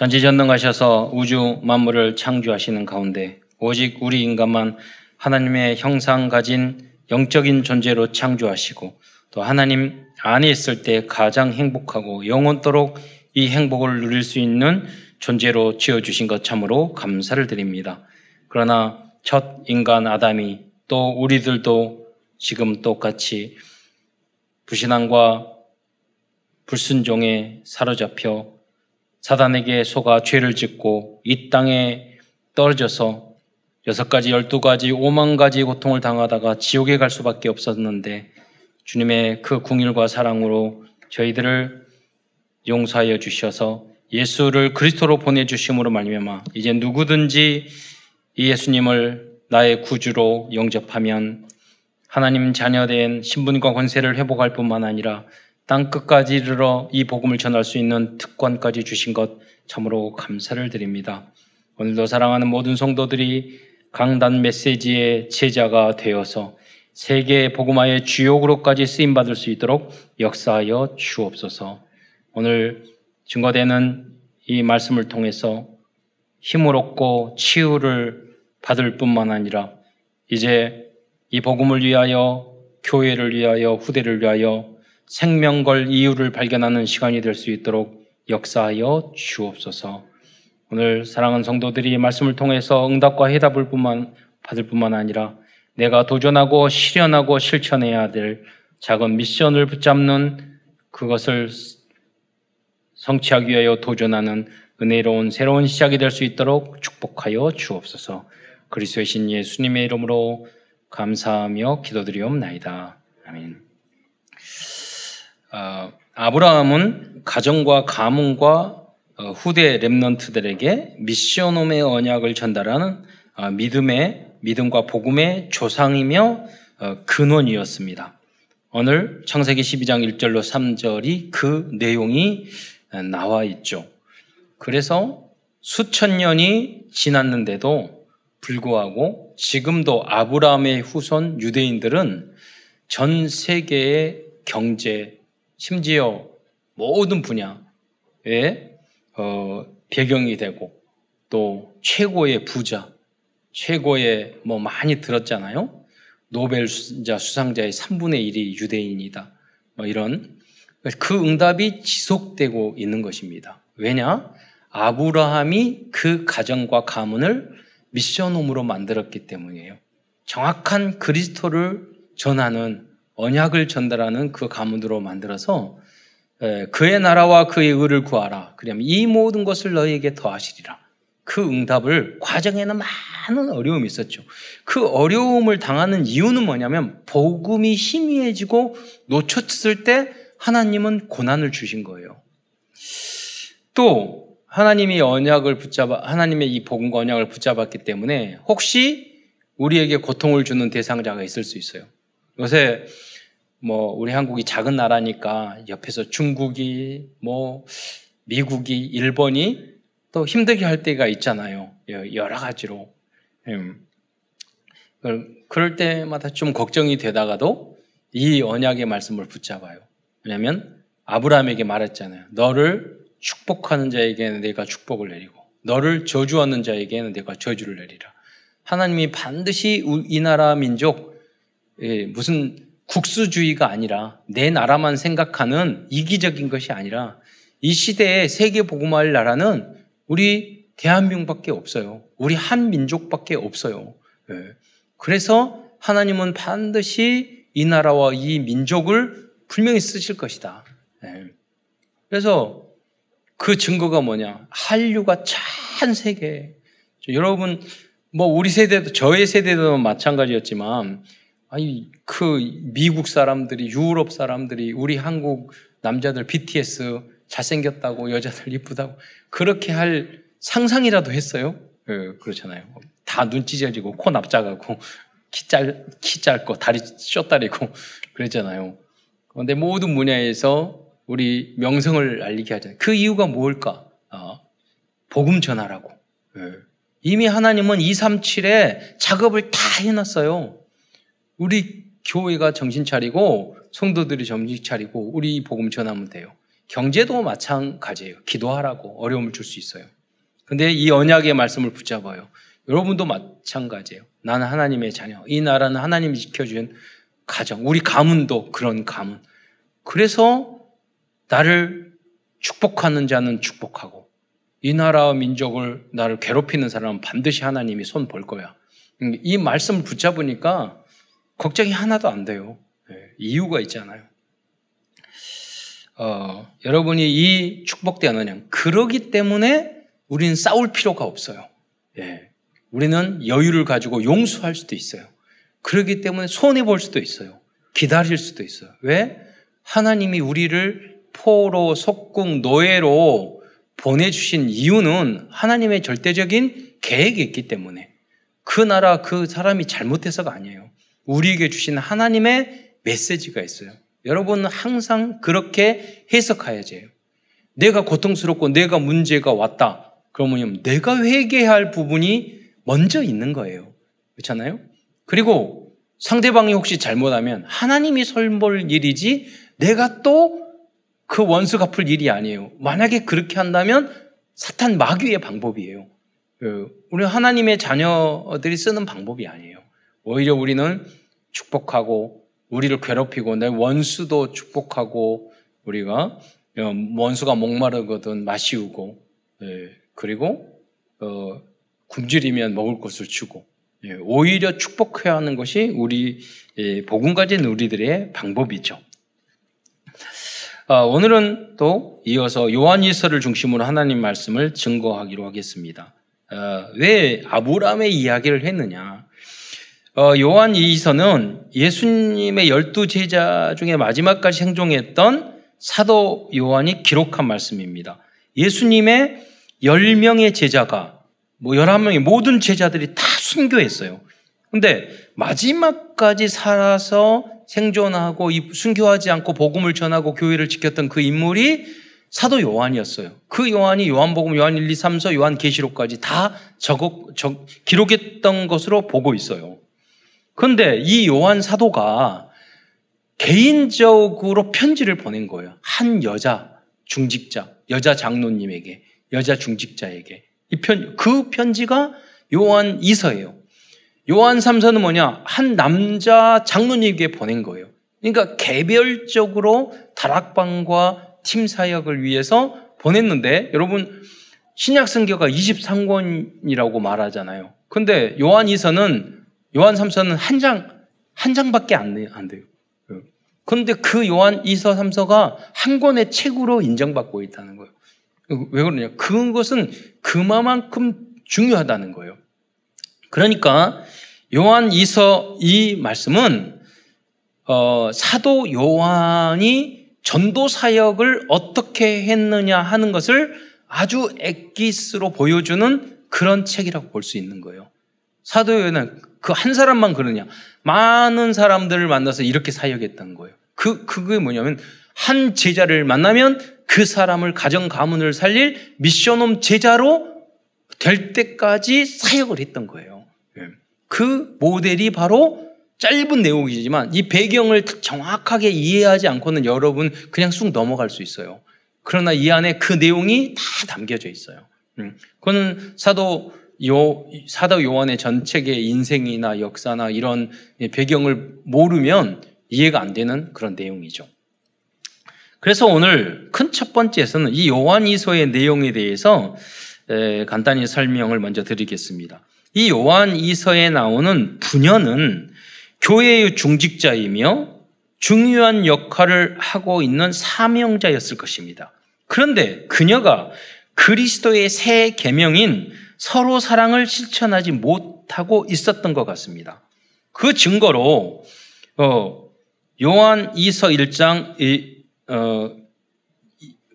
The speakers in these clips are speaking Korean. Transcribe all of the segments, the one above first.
전지전능하셔서 우주 만물을 창조하시는 가운데 오직 우리 인간만 하나님의 형상 가진 영적인 존재로 창조하시고 또 하나님 안에 있을 때 가장 행복하고 영원토록 이 행복을 누릴 수 있는 존재로 지어주신 것 참으로 감사를 드립니다. 그러나 첫 인간 아담이 또 우리들도 지금 똑같이 불신앙과 불순종에 사로잡혀 사단에게 속아 죄를 짓고 이 땅에 떨어져서 여섯 가지, 열두 가지, 오만 가지 고통을 당하다가 지옥에 갈 수밖에 없었는데 주님의 그 궁일과 사랑으로 저희들을 용서하여 주셔서 예수를 그리스도로 보내주심으로 말미암아 이제 누구든지 이 예수님을 나의 구주로 영접하면 하나님 자녀된 신분과 권세를 회복할 뿐만 아니라 땅 끝까지 이르러 이 복음을 전할 수 있는 특권까지 주신 것 참으로 감사를 드립니다. 오늘도 사랑하는 모든 성도들이 강단 메시지의 제자가 되어서 세계 복음화의 주요 그룹까지 쓰임 받을 수 있도록 역사하여 주옵소서. 오늘 증거되는 이 말씀을 통해서 힘을 얻고 치유를 받을 뿐만 아니라 이제 이 복음을 위하여 교회를 위하여 후대를 위하여 생명 걸 이유를 발견하는 시간이 될 수 있도록 역사하여 주옵소서. 오늘 사랑하는 성도들이 말씀을 통해서 응답과 해답을 뿐만 받을 뿐만 아니라 내가 도전하고 실현하고 실천해야 될 작은 미션을 붙잡는 그것을 성취하기 위하여 도전하는 은혜로운 새로운 시작이 될 수 있도록 축복하여 주옵소서. 그리스도의 신 예수님의 이름으로 감사하며 기도드리옵나이다. 아멘. 어, 아브라함은 가정과 가문과 어, 후대 렘넌트들에게 미션홈의 언약을 전달하는 어, 믿음의 믿음과 복음의 조상이며 어, 근원이었습니다. 오늘 창세기 12장 1절로 3절이 그 내용이 나와 있죠. 그래서 수천 년이 지났는데도 불구하고 지금도 아브라함의 후손 유대인들은 전 세계의 경제, 심지어 모든 분야에 어, 배경이 되고 또 최고의 부자, 최고의 뭐 많이 들었잖아요. 노벨 수자 수상자의 3분의 1이 유대인이다. 뭐 이런 그 응답이 지속되고 있는 것입니다. 왜냐? 아브라함이 그 가정과 가문을 미션홈으로 만들었기 때문이에요. 정확한 그리스도를 전하는 언약을 전달하는 그 가문으로 만들어서 예, 그의 나라와 그의 의를 구하라. 그러면 이 모든 것을 너희에게 더하시리라. 그 응답을 과정에는 많은 어려움이 있었죠. 그 어려움을 당하는 이유는 뭐냐면 복음이 희미해지고 놓쳤을 때 하나님은 고난을 주신 거예요. 또 하나님이 언약을 붙잡아 하나님의 이 복음과 언약을 붙잡았기 때문에 혹시 우리에게 고통을 주는 대상자가 있을 수 있어요. 요새 뭐 우리 한국이 작은 나라니까 옆에서 중국이 뭐 미국이 일본이 또 힘들게 할 때가 있잖아요. 여러 가지로. 음. 그럴 때마다 좀 걱정이 되다가도 이 언약의 말씀을 붙잡아요. 왜냐하면 아브라함에게 말했잖아요. 너를 축복하는 자에게는 내가 축복을 내리고 너를 저주하는 자에게는 내가 저주를 내리라. 하나님이 반드시 이 나라 민족 예, 무슨 국수주의가 아니라 내 나라만 생각하는 이기적인 것이 아니라 이 시대에 세계 복음화할 나라는 우리 대한민국밖에 없어요. 우리 한 민족밖에 없어요. 예. 그래서 하나님은 반드시 이 나라와 이 민족을 분명히 쓰실 것이다. 예. 그래서 그 증거가 뭐냐? 한류가 찬 세계. 여러분, 뭐 우리 세대도 저의 세대도 마찬가지였지만 아니 그 미국 사람들이 유럽 사람들이 우리 한국 남자들 BTS 잘생겼다고 여자들 이쁘다고 그렇게 할 상상이라도 했어요? 네, 그렇잖아요. 다 눈 찢어지고 코 납작하고 키, 짧, 키 짧고 다리 쇼다리고 그랬잖아요. 그런데 모든 분야에서 우리 명성을 알리게 하잖아요. 그 이유가 뭘까? 어, 복음 전하라고. 네. 이미 하나님은 237에 작업을 다 해놨어요. 우리 교회가 정신 차리고 성도들이 정신 차리고 우리 복음 전하면 돼요. 경제도 마찬가지예요. 기도하라고 어려움을 줄 수 있어요. 근데 이 언약의 말씀을 붙잡아요. 여러분도 마찬가지예요. 나는 하나님의 자녀. 이 나라는 하나님이 지켜준 가정. 우리 가문도 그런 가문. 그래서 나를 축복하는 자는 축복하고 이 나라와 민족을 나를 괴롭히는 사람은 반드시 하나님이 손 볼 거야. 이 말씀을 붙잡으니까 걱정이 하나도 안 돼요. 네, 이유가 있잖아요. 어, 여러분이 이 축복되는 양 그러기 때문에 우리는 싸울 필요가 없어요. 예. 우리는 여유를 가지고 용서할 수도 있어요. 그러기 때문에 손해 볼 수도 있어요. 기다릴 수도 있어요. 왜? 하나님이 우리를 포로, 속궁, 노예로 보내주신 이유는 하나님의 절대적인 계획이 있기 때문에 그 나라, 그 사람이 잘못해서가 아니에요. 우리에게 주신 하나님의 메시지가 있어요. 여러분은 항상 그렇게 해석해야지 해요. 내가 고통스럽고 내가 문제가 왔다. 그러면 내가 회개할 부분이 먼저 있는 거예요. 그렇잖아요? 그리고 상대방이 혹시 잘못하면 하나님이 설볼 일이지 내가 또 그 원수 갚을 일이 아니에요. 만약에 그렇게 한다면 사탄 마귀의 방법이에요. 그 우리 하나님의 자녀들이 쓰는 방법이 아니에요. 오히려 우리는 축복하고 우리를 괴롭히고 내 원수도 축복하고 우리가 어, 원수가 목마르거든 마시우고 예, 그리고 어, 굶주리면 먹을 것을 주고 예, 오히려 축복해야 하는 것이 우리 예, 복음 가진 우리들의 방법이죠. 아, 오늘은 또 이어서 요한일서를 중심으로 하나님 말씀을 증거하기로 하겠습니다. 아, 왜 아브라함의 이야기를 했느냐? 어, 요한 이서는 예수님의 열두 제자 중에 마지막까지 생존했던 사도 요한이 기록한 말씀입니다. 예수님의 열 명의 제자가 뭐 열한 명의 모든 제자들이 다 순교했어요. 근데 마지막까지 살아서 생존하고 순교하지 않고 복음을 전하고 교회를 지켰던 그 인물이 사도 요한이었어요. 그 요한이 요한복음, 요한 1, 2, 3서, 요한 계시록까지 다 적어, 적, 기록했던 것으로 보고 있어요. 그런데 이 요한 사도가 개인적으로 편지를 보낸 거예요. 한 여자 중직자, 여자 장로님에게, 여자 중직자에게. 이 편, 그 편지가 요한 이서예요. 요한 3서는 뭐냐? 한 남자 장로님에게 보낸 거예요. 그러니까 개별적으로 다락방과 팀 사역을 위해서 보냈는데 여러분 신약 성경가 23권이라고 말하잖아요. 근데 요한 이서는 요한 3서는 한 장, 한 장밖에 안, 돼요. 그런데 그 요한 2서, 3서가 한 권의 책으로 인정받고 있다는 거예요. 왜 그러냐? 그것은 그만큼 중요하다는 거예요. 그러니까 요한 2서 이 말씀은 어, 사도 요한이 전도 사역을 어떻게 했느냐 하는 것을 아주 엑기스로 보여주는 그런 책이라고 볼 수 있는 거예요. 사도 요한은 그 한 사람만 그러냐? 많은 사람들을 만나서 이렇게 사역했던 거예요. 그 그게 뭐냐면 한 제자를 만나면 그 사람을 가정 가문을 살릴 미션홈 제자로 될 때까지 사역을 했던 거예요. 예. 그 모델이 바로 짧은 내용이지만 이 배경을 정확하게 이해하지 않고는 여러분 그냥 쑥 넘어갈 수 있어요. 그러나 이 안에 그 내용이 다 담겨져 있어요. 음. 그거는 사도 요, 사도 요한의 전체의 인생이나 역사나 이런 배경을 모르면 이해가 안 되는 그런 내용이죠. 그래서 오늘 큰 첫 번째에서는 이 요한이서의 내용에 대해서 간단히 설명을 먼저 드리겠습니다. 이 요한이서에 나오는 부녀는 교회의 중직자이며 중요한 역할을 하고 있는 사명자였을 것입니다. 그런데 그녀가 그리스도의 새 계명인 서로 사랑을 실천하지 못하고 있었던 것 같습니다. 그 증거로 어, 요한 2서 1장 어,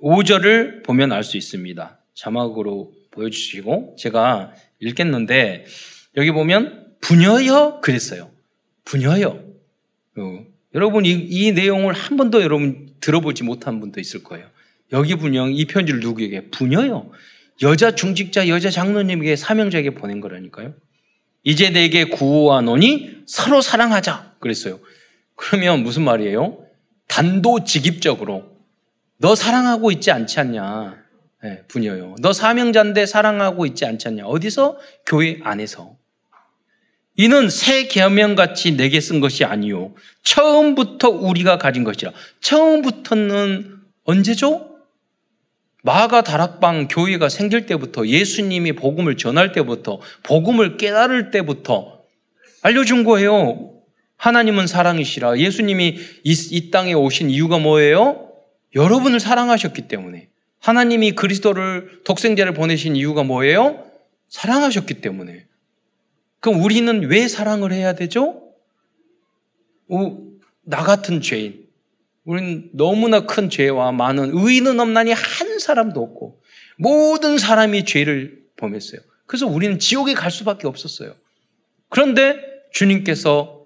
5절을 보면 알 수 있습니다. 자막으로 보여주시고 제가 읽겠는데 여기 보면 부녀여 그랬어요. 부녀여. 어, 여러분 이, 이 내용을 한 번도 여러분 들어보지 못한 분도 있을 거예요. 여기 분명 이 편지를 누구에게 부녀여. 여자 중직자, 여자 장로님에게 사명자에게 보낸 거라니까요. 이제 내게 구하노니 서로 사랑하자. 그랬어요. 그러면 무슨 말이에요? 단도직입적으로 너 사랑하고 있지 않지 않냐? 네, 분여요. 너 사명자인데 사랑하고 있지 않지 않냐? 어디서? 교회 안에서. 이는 새 계명같이 내게 쓴 것이 아니요. 처음부터 우리가 가진 것이라. 처음부터는 언제죠? 마가 다락방 교회가 생길 때부터 예수님이 복음을 전할 때부터 복음을 깨달을 때부터 알려준 거예요. 하나님은 사랑이시라. 예수님이 이, 이 땅에 오신 이유가 뭐예요? 여러분을 사랑하셨기 때문에. 하나님이 그리스도를 독생자를 보내신 이유가 뭐예요? 사랑하셨기 때문에. 그럼 우리는 왜 사랑을 해야 되죠? 나 같은 죄인. 우리는 너무나 큰 죄와 많은 의인은 없나니 한 사람도 없고 모든 사람이 죄를 범했어요. 그래서 우리는 지옥에 갈 수밖에 없었어요. 그런데 주님께서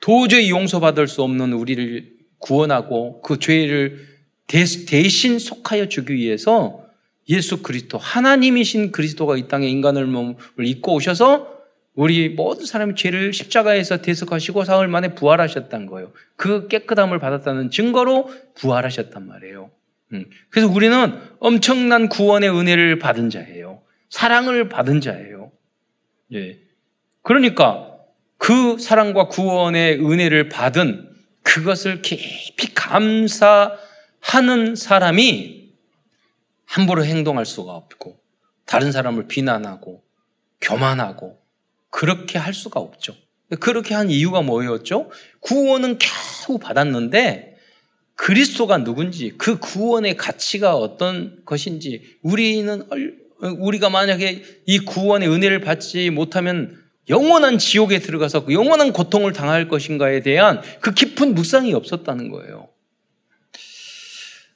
도저히 용서받을 수 없는 우리를 구원하고 그 죄를 대신 속하여 주기 위해서 예수 그리스도 하나님이신 그리스도가 이 땅에 인간을 몸을 입고 오셔서 우리 모든 사람의 죄를 십자가에서 대속하시고 사흘 만에 부활하셨다는 거예요. 그 깨끗함을 받았다는 증거로 부활하셨단 말이에요. 음. 그래서 우리는 엄청난 구원의 은혜를 받은 자예요. 사랑을 받은 자예요. 예. 그러니까 그 사랑과 구원의 은혜를 받은 그것을 깊이 감사하는 사람이 함부로 행동할 수가 없고 다른 사람을 비난하고 교만하고 그렇게 할 수가 없죠. 그렇게 한 이유가 뭐였죠? 구원은 겨우 받았는데 그리스도가 누군지 그 구원의 가치가 어떤 것인지 우리는 우리가 만약에 이 구원의 은혜를 받지 못하면 영원한 지옥에 들어가서 그 영원한 고통을 당할 것인가에 대한 그 깊은 묵상이 없었다는 거예요.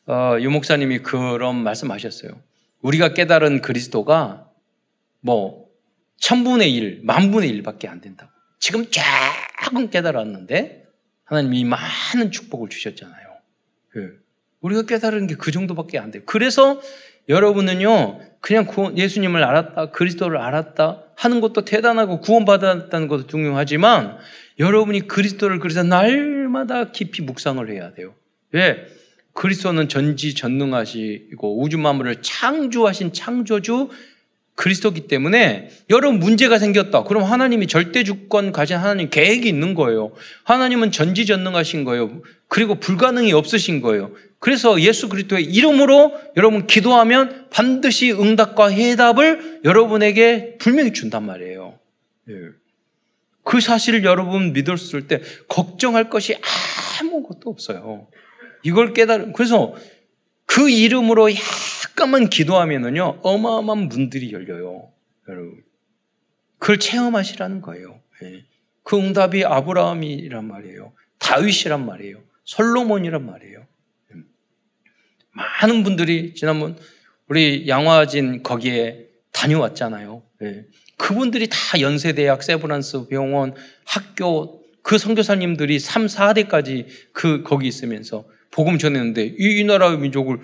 어, 유 목사님이 그런 말씀하셨어요. 우리가 깨달은 그리스도가 뭐 천분의 일, 만분의 일밖에 안 된다고. 지금 조금 깨달았는데 하나님이 많은 축복을 주셨잖아요. 그, 우리가 깨달은 게 그 정도밖에 안 돼요. 그래서 여러분은요, 그냥 예수님을 알았다, 그리스도를 알았다 하는 것도 대단하고 구원받았다는 것도 중요하지만 여러분이 그리스도를 그래서 날마다 깊이 묵상을 해야 돼요. 왜? 그리스도는 전지 전능하시고 우주 만물을 창조하신 창조주 그리스도기 때문에 여러 문제가 생겼다. 그럼 하나님이 절대 주권 가진 하나님 계획이 있는 거예요. 하나님은 전지전능하신 거예요. 그리고 불가능이 없으신 거예요. 그래서 예수 그리스도의 이름으로 여러분 기도하면 반드시 응답과 해답을 여러분에게 분명히 준단 말이에요. 예. 그 사실을 여러분 믿었을 때 걱정할 것이 아무것도 없어요. 이걸 깨달은 그래서 그 이름으로 잠깐만 기도하면은요, 어마어마한 문들이 열려요. 여러분. 그걸 체험하시라는 거예요. 예. 그 응답이 아브라함이란 말이에요. 다윗이란 말이에요. 솔로몬이란 말이에요. 음. 많은 분들이 지난번 우리 양화진 거기에 다녀왔잖아요. 예. 그분들이 다 연세대학, 세브란스 병원, 학교, 그 선교사님들이 3, 4대까지 그, 거기 있으면서 복음 전했는데 이, 이 나라의 민족을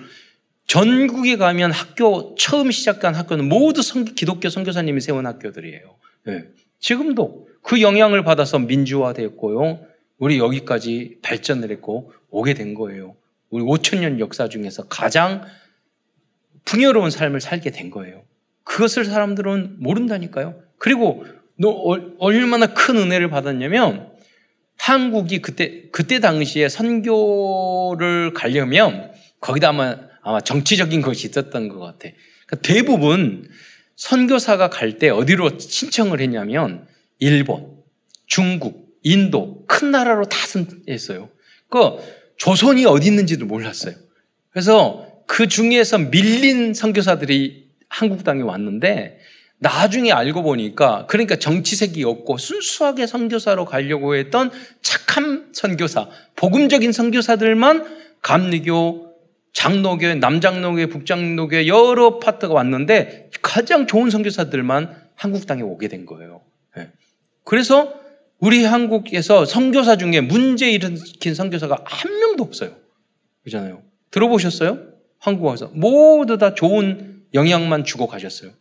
전국에 가면 학교 처음 시작한 학교는 모두 성, 기독교 선교사님이 세운 학교들이에요. 네. 지금도 그 영향을 받아서 민주화됐고요. 우리 여기까지 발전을 했고 오게 된 거예요. 우리 5천 년 역사 중에서 가장 풍요로운 삶을 살게 된 거예요. 그것을 사람들은 모른다니까요. 그리고 너 얼마나 큰 은혜를 받았냐면 한국이 그때 그때 당시에 선교를 가려면 거기다 아마 아마 정치적인 것이 있었던 것 같아. 그러니까 대부분 선교사가 갈 때 어디로 신청을 했냐면 일본, 중국, 인도 큰 나라로 다 선했어요. 그 조선이 어디 있는지도 몰랐어요. 그래서 그 중에서 밀린 선교사들이 한국 땅에 왔는데 나중에 알고 보니까 그러니까 정치색이 없고 순수하게 선교사로 가려고 했던 착한 선교사, 복음적인 선교사들만 감리교 장로교회, 남장로교회, 북장로교회 여러 파트가 왔는데 가장 좋은 선교사들만 한국 땅에 오게 된 거예요. 네. 그래서 우리 한국에서 선교사 중에 문제 일으킨 선교사가 한 명도 없어요. 그잖아요. 들어보셨어요? 한국 와서 모두 다 좋은 영향만 주고 가셨어요.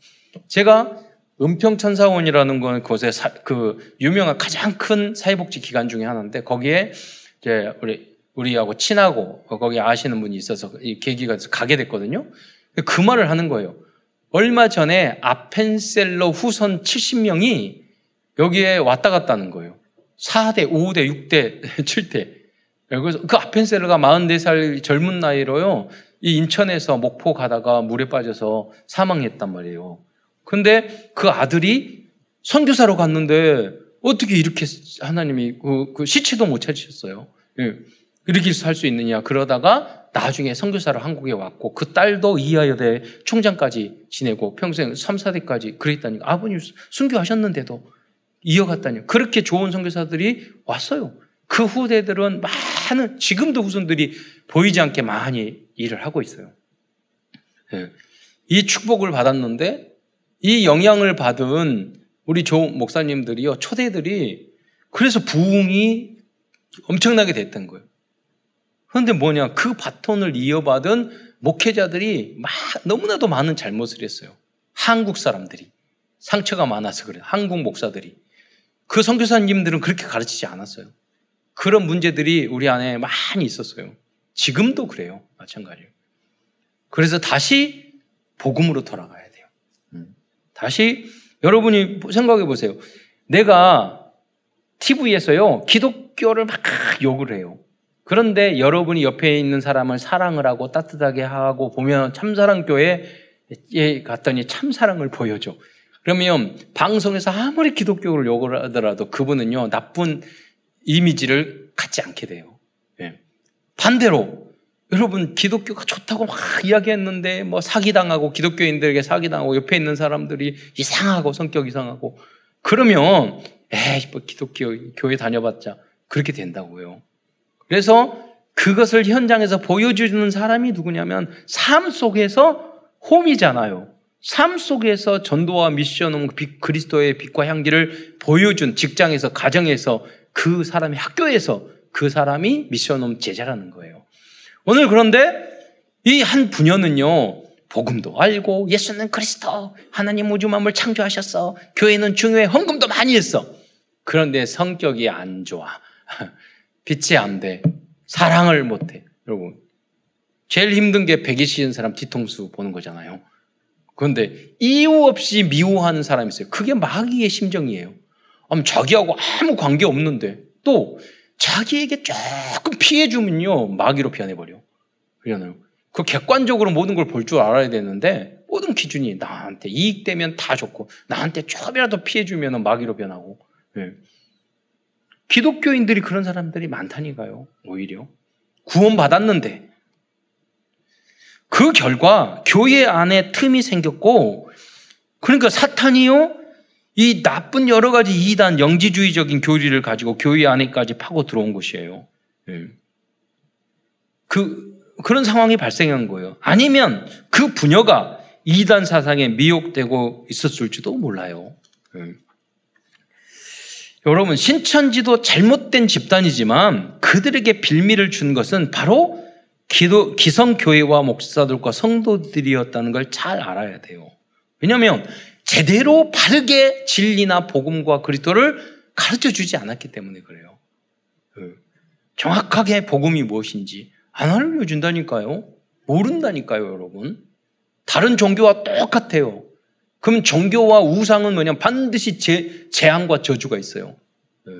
제가 은평천사원이라는 건 그곳에 사, 그 유명한 가장 큰 사회복지 기관 중에 하나인데 거기에 이제 우리 우리하고 친하고 거기 아시는 분이 있어서 이 계기가 돼서 가게 됐거든요. 그 말을 하는 거예요. 얼마 전에 아펜셀러 후손 70명이 여기에 왔다 갔다는 거예요. 4대, 5대, 6대, 7대. 그래서 그 아펜셀러가 44살 젊은 나이로요. 이 인천에서 목포 가다가 물에 빠져서 사망했단 말이에요. 근데 그 아들이 선교사로 갔는데 어떻게 이렇게 하나님이 그, 그 시체도 못 찾으셨어요. 예. 이렇게 살 수 있느냐. 그러다가 나중에 선교사로 한국에 왔고 그 딸도 이하여대 총장까지 지내고 평생 3, 4대까지 그랬다니까. 아버님 순교하셨는데도 이어갔다니. 그렇게 좋은 선교사들이 왔어요. 그 후대들은 많은 지금도 후손들이 보이지 않게 많이 일을 하고 있어요. 예. 이 축복을 받았는데 이 영향을 받은 우리 조 목사님들이요 초대들이 그래서 부흥이 엄청나게 됐던 거예요. 그런데 뭐냐 그 바톤을 이어받은 목회자들이 막 너무나도 많은 잘못을 했어요. 한국 사람들이 상처가 많아서 그래요. 한국 목사들이 그 선교사님들은 그렇게 가르치지 않았어요. 그런 문제들이 우리 안에 많이 있었어요. 지금도 그래요. 마찬가지예요. 그래서 다시 복음으로 돌아가야 돼요. 음. 다시 여러분이 생각해 보세요. 내가 TV에서요, 기독교를 막 욕을 해요. 그런데 여러분이 옆에 있는 사람을 사랑을 하고 따뜻하게 하고 보면 참사랑교회에 갔더니 참사랑을 보여줘. 그러면 방송에서 아무리 기독교를 욕을 하더라도 그분은요, 나쁜 이미지를 갖지 않게 돼요. 예. 반대로, 여러분 기독교가 좋다고 막 이야기했는데 뭐 사기당하고 기독교인들에게 사기당하고 옆에 있는 사람들이 이상하고 성격 이상하고 그러면 에이 뭐 기독교 교회 다녀봤자 그렇게 된다고요. 그래서 그것을 현장에서 보여주는 사람이 누구냐면 삶 속에서 홈이잖아요. 삶 속에서 전도와 미션은 그리스도의 빛과 향기를 보여준 직장에서, 가정에서, 그 사람이 학교에서 그 사람이 미션홈 제자라는 거예요. 오늘 그런데 이 한 부녀는요, 복음도 알고 예수는 그리스도, 하나님 우주 만물 창조하셨어. 교회는 중요해. 헌금도 많이 했어. 그런데 성격이 안 좋아. 빛이 안 돼. 사랑을 못 해. 여러분. 제일 힘든 게 백이 씌은 사람 뒤통수 보는 거잖아요. 그런데 이유 없이 미워하는 사람이 있어요. 그게 마귀의 심정이에요. 아니, 자기하고 아무 관계 없는데 또 자기에게 조금 피해 주면요. 마귀로 변해 버려. 그러잖아요. 그 객관적으로 모든 걸 볼 줄 알아야 되는데 모든 기준이 나한테 이익되면 다 좋고 나한테 조금이라도 피해 주면 마귀로 변하고 네. 기독교인들이 그런 사람들이 많다니까요. 오히려. 구원받았는데. 그 결과 교회 안에 틈이 생겼고, 그러니까 사탄이요, 이 나쁜 여러 가지 이단, 영지주의적인 교리를 가지고 교회 안에까지 파고 들어온 것이에요. 예. 그, 그런 상황이 발생한 거예요. 아니면 그 부녀가 이단 사상에 미혹되고 있었을지도 몰라요. 예. 여러분, 신천지도 잘못된 집단이지만 그들에게 빌미를 준 것은 바로 기도, 기성교회와 목사들과 성도들이었다는 걸 잘 알아야 돼요. 왜냐하면 제대로 바르게 진리나 복음과 그리스도를 가르쳐 주지 않았기 때문에 그래요. 그 정확하게 복음이 무엇인지 안 알려준다니까요. 모른다니까요, 여러분. 다른 종교와 똑같아요. 그럼 종교와 우상은 뭐냐면 반드시 재, 재앙과 저주가 있어요. 네.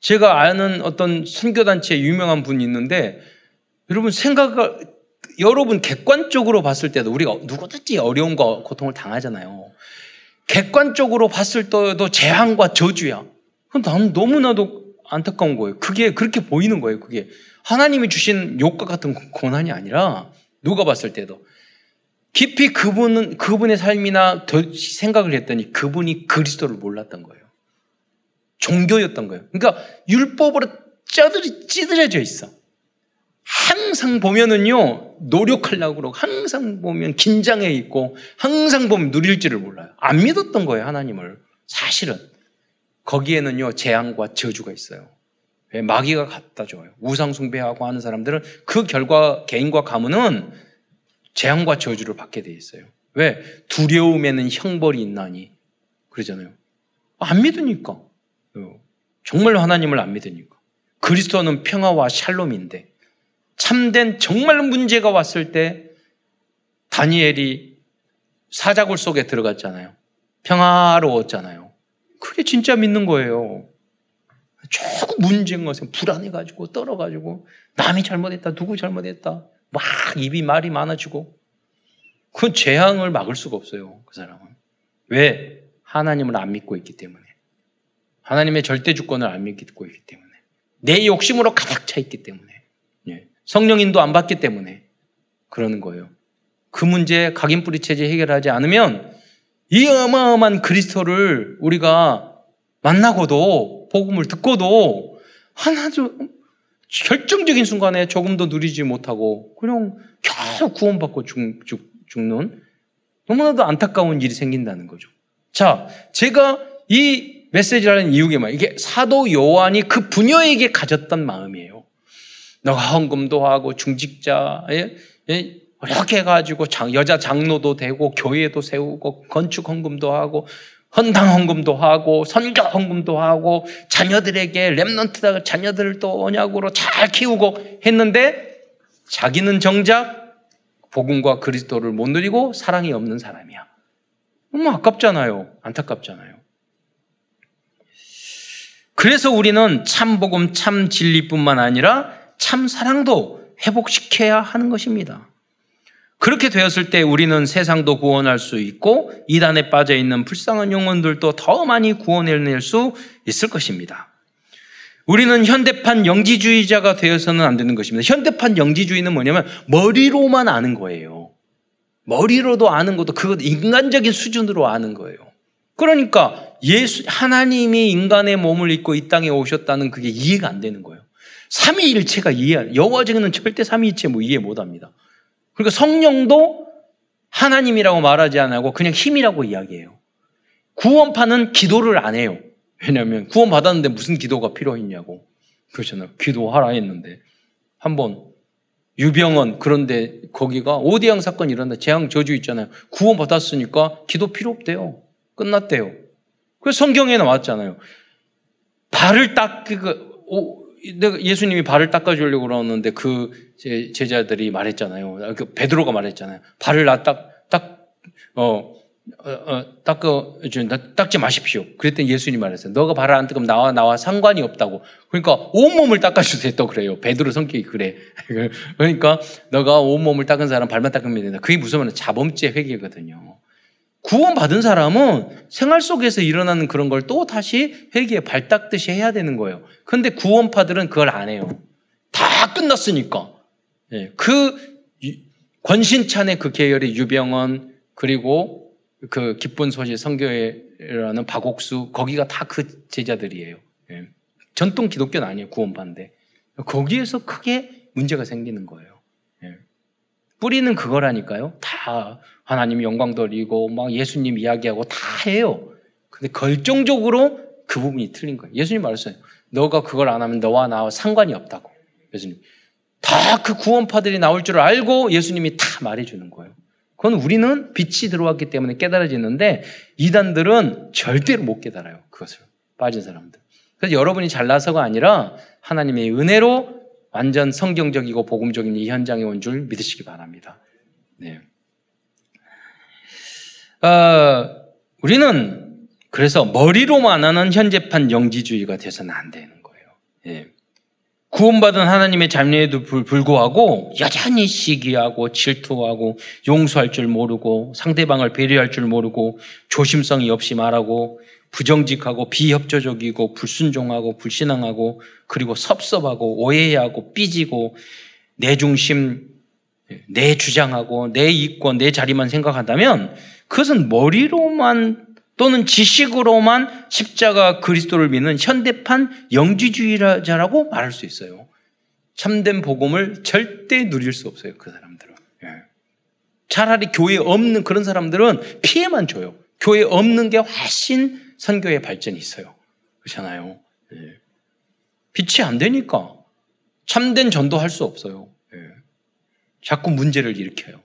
제가 아는 어떤 선교단체 유명한 분이 있는데 여러분 생각 여러분 객관적으로 봤을 때도 우리가 누구든지 어려움과 고통을 당하잖아요. 객관적으로 봤을 때도 재앙과 저주야. 그럼 난 너무나도 안타까운 거예요. 그게 그렇게 보이는 거예요. 그게 하나님이 주신 욕과 같은 고난이 아니라 누가 봤을 때도 깊이 그분은 그분의 삶이나 생각을 했더니 그분이 그리스도를 몰랐던 거예요. 종교였던 거예요. 그러니까 율법으로 쩌들이 찌들어져 있어. 항상 보면은요 노력하려고 그러고 항상 보면 긴장해 있고 항상 보면 누릴지를 몰라요. 안 믿었던 거예요 하나님을 사실은 거기에는요 재앙과 저주가 있어요. 마귀가 갖다 줘요. 우상 숭배하고 하는 사람들은 그 결과 개인과 가문은 재앙과 저주를 받게 돼 있어요. 왜? 두려움에는 형벌이 있나니. 그러잖아요. 안 믿으니까. 정말 하나님을 안 믿으니까. 그리스도는 평화와 샬롬인데 참된 정말 문제가 왔을 때 다니엘이 사자굴 속에 들어갔잖아요. 평화로웠잖아요. 그게 진짜 믿는 거예요. 조금 문제인 것은 불안해가지고 떨어가지고 남이 잘못했다 누구 잘못했다 막 입이 말이 많아지고 그 재앙을 막을 수가 없어요. 그 사람은 왜 하나님을 안 믿고 있기 때문에 하나님의 절대 주권을 안 믿고 있기 때문에 내 욕심으로 가득 차 있기 때문에 예. 성령인도 안 받기 때문에 그러는 거예요. 그 문제 각인 뿌리 체제 해결하지 않으면 이 어마어마한 그리스도를 우리가 만나고도 복음을 듣고도 하나도 결정적인 순간에 조금도 누리지 못하고 그냥 계속 구원받고 죽, 죽, 죽는 너무나도 안타까운 일이 생긴다는 거죠. 자, 제가 이 메시지라는 이유가 뭐예요? 이게 사도 요한이 그 부녀에게 가졌던 마음이에요. 너가 헌금도 하고 중직자, 예? 예? 이렇게 해가지고 여자 장로도 되고 교회도 세우고 건축 헌금도 하고 헌당 헌금도 하고 선교 헌금도 하고 자녀들에게 랩런트 자녀들을 또 언약으로 잘 키우고 했는데 자기는 정작 복음과 그리스도를 못 누리고 사랑이 없는 사람이야. 너무 아깝잖아요. 안타깝잖아요. 그래서 우리는 참 복음, 참 진리뿐만 아니라 참 사랑도 회복시켜야 하는 것입니다. 그렇게 되었을 때 우리는 세상도 구원할 수 있고 이단에 빠져 있는 불쌍한 영혼들도 더 많이 구원해낼 수 있을 것입니다. 우리는 현대판 영지주의자가 되어서는 안 되는 것입니다. 현대판 영지주의는 뭐냐면 머리로만 아는 거예요. 머리로도 아는 것도 그것 인간적인 수준으로 아는 거예요. 그러니까 예수 하나님이 인간의 몸을 입고 이 땅에 오셨다는 그게 이해가 안 되는 거예요. 삼위일체가 이해 여호와적인은 절대 삼위일체 뭐 이해 못 합니다. 그러니까 성령도 하나님이라고 말하지 않고 그냥 힘이라고 이야기해요. 구원파는 기도를 안 해요. 왜냐하면 구원 받았는데 무슨 기도가 필요했냐고. 그렇잖아요. 기도하라 했는데 한번 유병원 그런데 거기가 오디양 사건 일어났다 재앙 저주 있잖아요. 구원 받았으니까 기도 필요 없대요. 끝났대요. 그래서 성경에 나왔잖아요. 발을 닦, 그, 내가 예수님이 발을 닦아주려고 그러는데 그 제자들이 말했잖아요. 그 베드로가 말했잖아요. 발을 나 딱, 딱, 어, 어, 어 닦아, 닦지 마십시오. 그랬더니 예수님이 말했어요. 너가 발을 안 닦으면 나와, 나와 상관이 없다고. 그러니까 온몸을 닦아주세요. 또 그래요. 베드로 성격이 그래. 그러니까 너가 온몸을 닦은 사람 발만 닦으면 된다. 그게 무슨 말이야? 자범죄 회개거든요. 구원받은 사람은 생활 속에서 일어나는 그런 걸 또 다시 회개에 발 닦듯이 해야 되는 거예요. 그런데 구원파들은 그걸 안 해요. 다 끝났으니까. 예, 그 권신찬의 그 계열의 유병원 그리고 그 기쁜 소식 성교회라는 박옥수 거기가 다 그 제자들이에요. 예. 전통 기독교는 아니에요. 구원파인데 거기에서 크게 문제가 생기는 거예요. 예. 뿌리는 그거라니까요. 다 하나님 영광 돌리고 막 예수님 이야기하고 다 해요. 근데 결정적으로 그 부분이 틀린 거예요. 예수님 말했어요. 너가 그걸 안 하면 너와 나와 상관이 없다고. 예수님. 다 그 구원파들이 나올 줄 알고 예수님이 다 말해주는 거예요. 그건 우리는 빛이 들어왔기 때문에 깨달아지는데 이단들은 절대로 못 깨달아요. 그것을. 빠진 사람들. 그래서 여러분이 잘나서가 아니라 하나님의 은혜로 완전 성경적이고 복음적인 이 현장에 온 줄 믿으시기 바랍니다. 네. 어, 우리는 그래서 머리로만 하는 현재판 영지주의가 돼서는 안 되는 거예요. 예. 구원받은 하나님의 자녀에도 불구하고 여전히 시기하고 질투하고 용서할 줄 모르고 상대방을 배려할 줄 모르고 조심성이 없이 말하고 부정직하고 비협조적이고 불순종하고 불신앙하고 그리고 섭섭하고 오해하고 삐지고 내 중심 내 주장하고 내 이권 내 자리만 생각한다면 그것은 머리로만 또는 지식으로만 십자가 그리스도를 믿는 현대판 영지주의자라고 말할 수 있어요. 참된 복음을 절대 누릴 수 없어요. 그 사람들은. 예. 차라리 교회 없는 그런 사람들은 피해만 줘요. 교회 없는 게 훨씬 선교의 발전이 있어요. 그렇잖아요. 예. 빛이 안 되니까 참된 전도할 수 없어요. 예. 자꾸 문제를 일으켜요.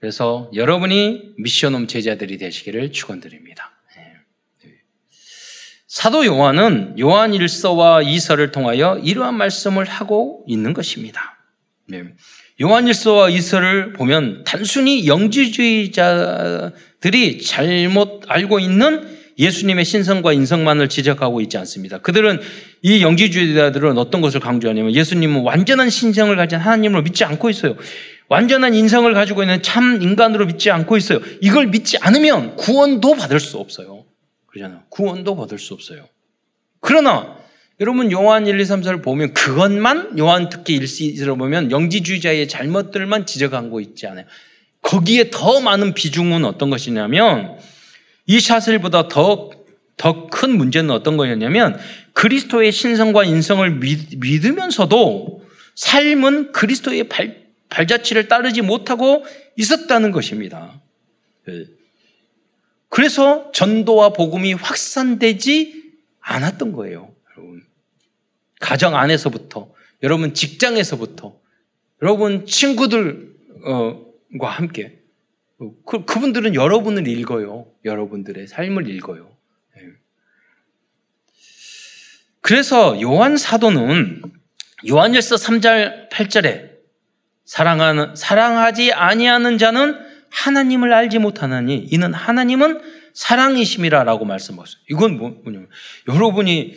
그래서 여러분이 미션홈 제자들이 되시기를 축원드립니다. 네. 사도 요한은 요한 1서와 2서를 통하여 이러한 말씀을 하고 있는 것입니다. 네. 요한 1서와 2서를 보면 단순히 영지주의자들이 잘못 알고 있는 예수님의 신성과 인성만을 지적하고 있지 않습니다. 그들은 이 영지주의자들은 어떤 것을 강조하냐면 예수님은 완전한 신성을 가진 하나님을 믿지 않고 있어요. 완전한 인성을 가지고 있는 참 인간으로 믿지 않고 있어요. 이걸 믿지 않으면 구원도 받을 수 없어요. 그러잖아요. 구원도 받을 수 없어요. 그러나 여러분 요한 1, 2, 3, 4를 보면 그것만 요한 특히 1, 2를 보면 영지주의자의 잘못들만 지적한 거 있지 않아요. 거기에 더 많은 비중은 어떤 것이냐면 이 샤셀보다 더 더 큰 문제는 어떤 거였냐면 그리스도의 신성과 인성을 믿, 으면서도 삶은 그리스도의 발, 발자취를 따르지 못하고 있었다는 것입니다. 예. 그래서 전도와 복음이 확산되지 않았던 거예요, 여러분. 가정 안에서부터, 여러분 직장에서부터, 여러분 친구들과 함께. 그, 그분들은 여러분을 읽어요. 여러분들의 삶을 읽어요. 예. 그래서 요한 사도는 요한일서 3절 8절에 사랑하는 사랑하지 아니하는 자는 하나님을 알지 못하느니 이는 하나님은 사랑이심이라라고 말씀하셨어요. 이건 뭐, 뭐냐면 여러분이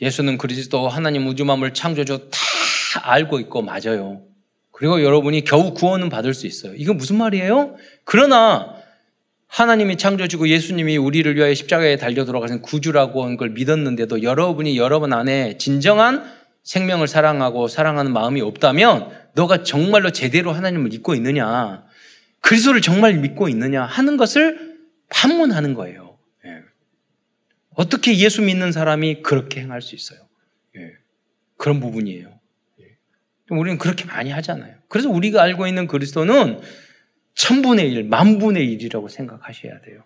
예수는 그리스도 하나님 우주 만물 창조주 다 알고 있고 맞아요. 그리고 여러분이 겨우 구원은 받을 수 있어요. 이건 무슨 말이에요? 그러나 하나님이 창조주고 예수님이 우리를 위하여 십자가에 달려 돌아가신 구주라고 한 걸 믿었는데도 여러분이 여러분 안에 진정한 생명을 사랑하고 사랑하는 마음이 없다면 너가 정말로 제대로 하나님을 믿고 있느냐, 그리스도를 정말 믿고 있느냐 하는 것을 판문하는 거예요. 예. 어떻게 예수 믿는 사람이 그렇게 행할 수 있어요? 예. 그런 부분이에요. 예. 우리는 그렇게 많이 하잖아요. 그래서 우리가 알고 있는 그리스도는 천분의 일, 만분의 일이라고 생각하셔야 돼요.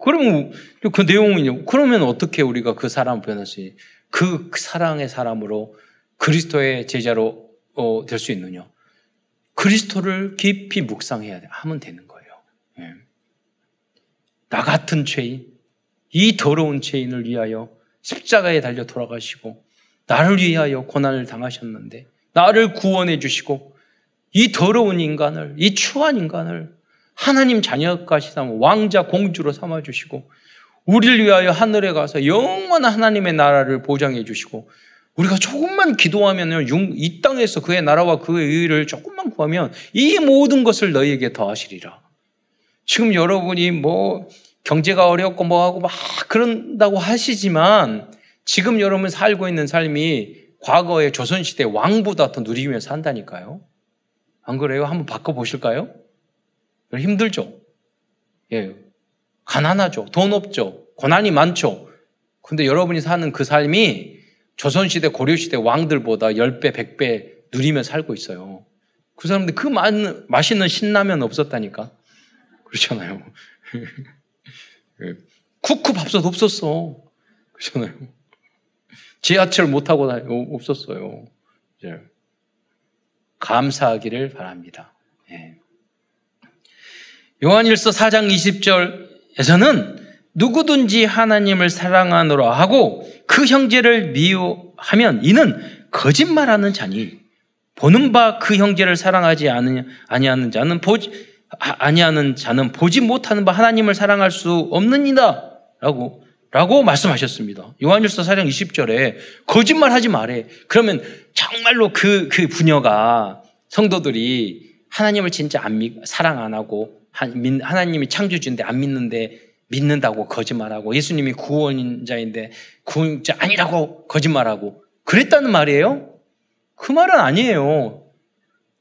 그러면 그 내용은요. 그러면 어떻게 우리가 그 사람을 변할 수, 그 사랑의 사람으로 그리스도의 제자로 어, 될 수 있느냐? 그리스도를 깊이 묵상해야 돼. 하면 되는 거예요. 예. 나 같은 죄인, 이 더러운 죄인을 위하여 십자가에 달려 돌아가시고 나를 위하여 고난을 당하셨는데 나를 구원해 주시고 이 더러운 인간을 이 추한 인간을 하나님 자녀까지 삼아 왕자 공주로 삼아 주시고 우리를 위하여 하늘에 가서 영원한 하나님의 나라를 보장해 주시고 우리가 조금만 기도하면요, 이 땅에서 그의 나라와 그의 의를 조금만 구하면 이 모든 것을 너희에게 더하시리라. 지금 여러분이 뭐 경제가 어렵고 뭐하고 막 그런다고 하시지만 지금 여러분 살고 있는 삶이 과거의 조선시대 왕보다 더 누리면서 산다니까요. 안 그래요? 한번 바꿔보실까요? 힘들죠? 예. 가난하죠. 돈 없죠. 고난이 많죠. 근데 여러분이 사는 그 삶이 조선시대, 고려시대 왕들보다 10배, 100배 누리며 살고 있어요. 그 사람들 그 많은, 맛있는 신라면 없었다니까. 그렇잖아요. 쿠쿠 밥솥 없었어. 그렇잖아요. 지하철 못 타고 없었어요. 이제 감사하기를 바랍니다. 예. 요한일서 4장 20절에서는 누구든지 하나님을 사랑하노라 하고 그 형제를 미워하면 이는 거짓말하는 자니 보는 바 그 형제를 사랑하지 아니하는 자는 보지 아니하는 자는 보지 못하는 바 하나님을 사랑할 수 없느니다라고 라고 말씀하셨습니다. 요한일서 4장 20절에 거짓말 하지 말해. 그러면 정말로 그, 그 부녀가 성도들이 하나님을 진짜 안 믿, 사랑 안 하고 하나님이 창조주인데 안 믿는데 믿는다고 거짓말하고 예수님이 구원자인데 구원자 아니라고 거짓말하고 그랬다는 말이에요? 그 말은 아니에요.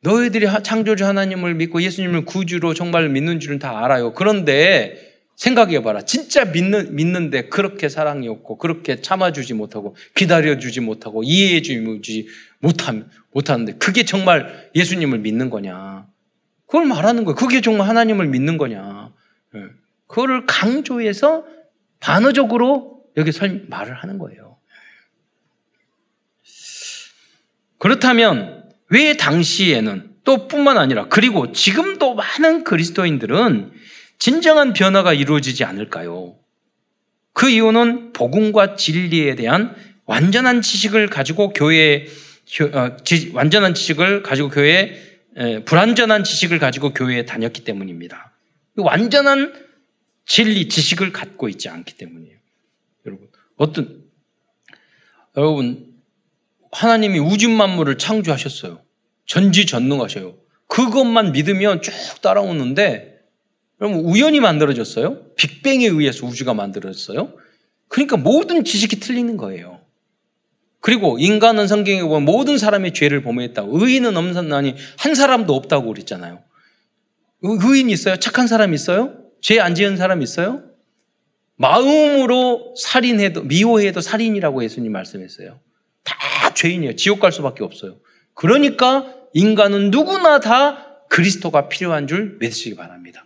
너희들이 창조주 하나님을 믿고 예수님을 구주로 정말 믿는 줄은 다 알아요. 그런데 생각해 봐라. 진짜 믿는, 믿는데 그렇게 사랑이 없고, 그렇게 참아주지 못하고, 기다려주지 못하고, 이해해주지 못함, 못하는데, 그게 정말 예수님을 믿는 거냐. 그걸 말하는 거예요. 그게 정말 하나님을 믿는 거냐. 예. 그거를 강조해서 반어적으로 여기 설, 말을 하는 거예요. 그렇다면 왜 당시에는 또 뿐만 아니라 그리고 지금도 많은 그리스도인들은 진정한 변화가 이루어지지 않을까요? 그 이유는 복음과 진리에 대한 완전한 지식을 가지고 교회 어, 완전한 지식을 가지고 교회 불완전한 지식을 가지고 교회에 다녔기 때문입니다. 완전한 진리 지식을 갖고 있지 않기 때문이에요. 여러분 어떤 여러분 하나님이 우주 만물을 창조하셨어요. 전지전능하셔요. 그것만 믿으면 쭉 따라오는데 여러분 우연히 만들어졌어요? 빅뱅에 의해서 우주가 만들어졌어요? 그러니까 모든 지식이 틀리는 거예요. 그리고 인간은 성경에 보면 모든 사람의 죄를 범했다고 의인은 없나니 한 사람도 없다고 그랬잖아요. 의인 있어요? 착한 사람 있어요? 죄 안 지은 사람 있어요? 마음으로 살인해도 미워해도 살인이라고 예수님 말씀했어요. 다 죄인이에요. 지옥 갈 수밖에 없어요. 그러니까 인간은 누구나 다 그리스도가 필요한 줄 믿으시기 바랍니다.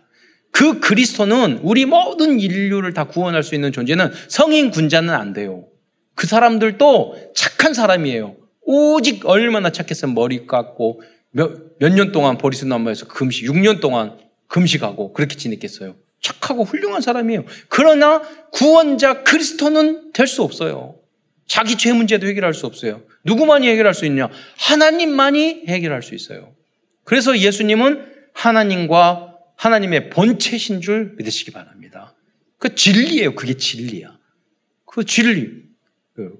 그 그리스도는 우리 모든 인류를 다 구원할 수 있는 존재는 성인 군자는 안 돼요. 그 사람들도 착한 사람이에요. 오직 얼마나 착했으면 머리 깎고 몇 년 동안 보리스 남마에서 금식, 6년 동안 금식하고 그렇게 지냈겠어요. 착하고 훌륭한 사람이에요. 그러나 구원자 그리스도는 될 수 없어요. 자기 죄 문제도 해결할 수 없어요. 누구만이 해결할 수 있냐? 하나님만이 해결할 수 있어요. 그래서 예수님은 하나님과 하나님의 본체신 줄 믿으시기 바랍니다. 그 진리예요. 그게 진리야. 그 진리. 그,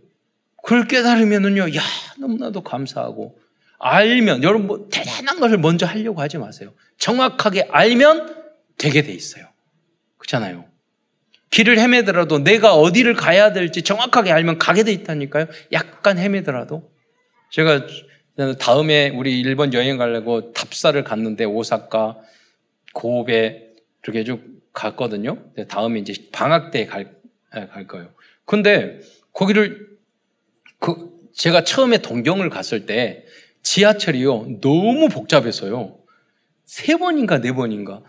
그걸 깨달으면은요, 야, 너무나도 감사하고, 알면, 여러분 뭐 대단한 것을 먼저 하려고 하지 마세요. 정확하게 알면 되게 돼 있어요. 그렇잖아요. 길을 헤매더라도 내가 어디를 가야 될지 정확하게 알면 가게 돼 있다니까요. 약간 헤매더라도. 제가 다음에 우리 일본 여행 가려고 답사를 갔는데 오사카, 고베 이렇게 쭉 갔거든요. 다음에 이제 방학 때 갈, 갈 거예요. 근데 거기를 그 제가 처음에 동경을 갔을 때 지하철이요 너무 복잡해서요 세 번인가 네 번인가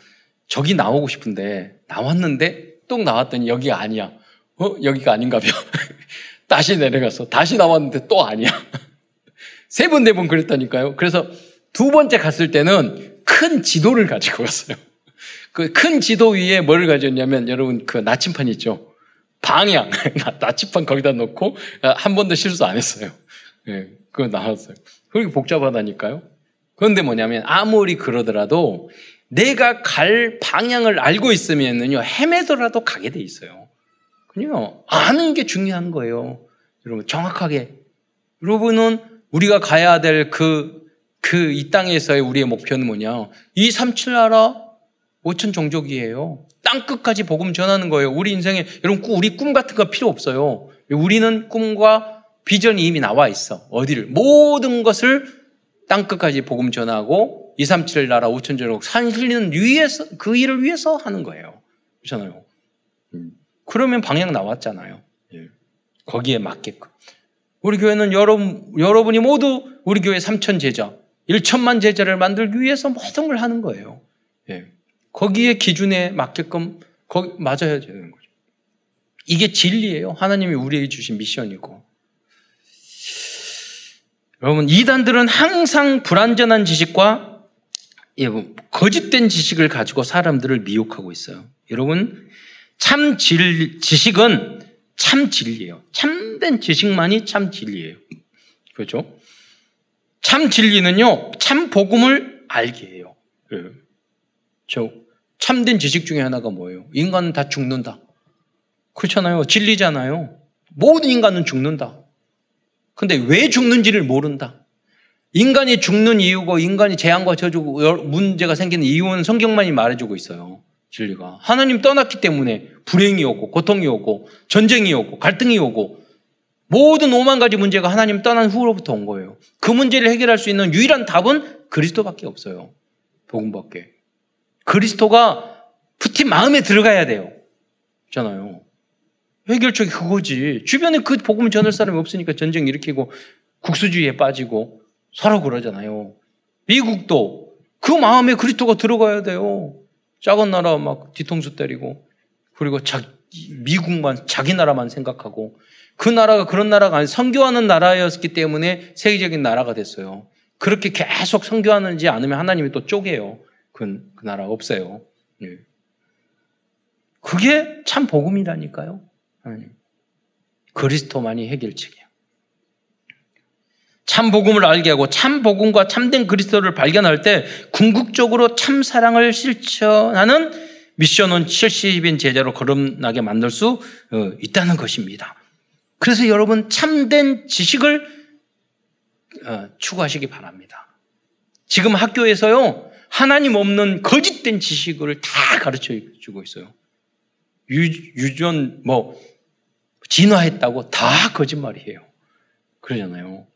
저기 나오고 싶은데 나왔는데 또 나왔더니 여기가 아니야. 어 여기가 아닌가벼. 다시 내려가서 다시 나왔는데 또 아니야. 세 번, 네 번 그랬다니까요. 그래서 두 번째 갔을 때는 큰 지도를 가지고 갔어요. 그 큰 지도 위에 뭐를 가졌냐면 여러분 그 나침판 있죠. 방향, 나침판 거기다 놓고 아, 한 번도 실수 안 했어요. 예, 그거 나왔어요. 그렇게 복잡하다니까요. 그런데 뭐냐면 아무리 그러더라도 내가 갈 방향을 알고 있으면은요 헤매더라도 가게 돼 있어요. 그냥 아는 게 중요한 거예요. 여러분 정확하게 여러분은 우리가 가야 될 그 그 이 땅에서의 우리의 목표는 뭐냐? 이 삼칠 나라 오천 종족이에요. 땅 끝까지 복음 전하는 거예요. 우리 인생에 여러분 우리 꿈 같은 거 필요 없어요. 우리는 꿈과 비전이 이미 나와 있어. 어디를 모든 것을 땅 끝까지 복음 전하고 237 나라 5천 전국 산 흘리는 위에서 그 일을 위해서 하는 거예요. 그렇잖아요. 음. 그러면 방향 나왔잖아요. 예. 거기에 맞게끔. 우리 교회는 여러분, 여러분이 모두 우리 교회 3천 제자, 1천만 제자를 만들기 위해서 모든 걸 하는 거예요. 예. 거기에 기준에 맞게끔 거기 맞아야 되는 거죠. 이게 진리예요. 하나님이 우리에게 주신 미션이고. 여러분, 이단들은 항상 불완전한 지식과 예, 뭐, 거짓된 지식을 가지고 사람들을 미혹하고 있어요. 여러분, 참 질, 지식은 참 진리예요. 참된 지식만이 참 진리예요. 그렇죠? 참 진리는요, 참 복음을 알게 해요. 예. 저 참된 지식 중에 하나가 뭐예요? 인간은 다 죽는다. 그렇잖아요. 진리잖아요. 모든 인간은 죽는다. 근데 왜 죽는지를 모른다. 인간이 죽는 이유고 인간이 재앙과 저주 문제가 생기는 이유는 성경만이 말해주고 있어요. 진리가. 하나님 떠났기 때문에 불행이 오고 고통이 오고 전쟁이 오고 갈등이 오고 모든 오만 가지 문제가 하나님 떠난 후로부터 온 거예요. 그 문제를 해결할 수 있는 유일한 답은 그리스도밖에 없어요. 복음밖에. 그리스도가 푸틴 마음에 들어가야 돼요. 있잖아요. 해결책이 그거지. 주변에 그 복음 전할 사람이 없으니까 전쟁 일으키고 국수주의에 빠지고 서로 그러잖아요. 미국도 그 마음에 그리스도가 들어가야 돼요. 작은 나라 막 뒤통수 때리고 그리고 자, 미국만 자기 나라만 생각하고 그 나라가 그런 나라가 아니 선교하는 나라였기 때문에 세계적인 나라가 됐어요. 그렇게 계속 선교하는지 않으면 하나님이 또 쪼개요. 그, 그 나라 없어요. 네. 그게 참 복음이라니까요. 그리스도만이 해결책이에요. 참 복음을 알게 하고 참 복음과 참된 그리스도를 발견할 때 궁극적으로 참 사랑을 실천하는 미션은 70인 제자로 거듭나게 만들 수 어, 있다는 것입니다. 그래서 여러분 참된 지식을 어, 추구하시기 바랍니다. 지금 학교에서요 하나님 없는 거짓된 지식을 다 가르쳐 주고 있어요. 유, 유전 뭐 진화했다고 다 거짓말이에요. 그러잖아요.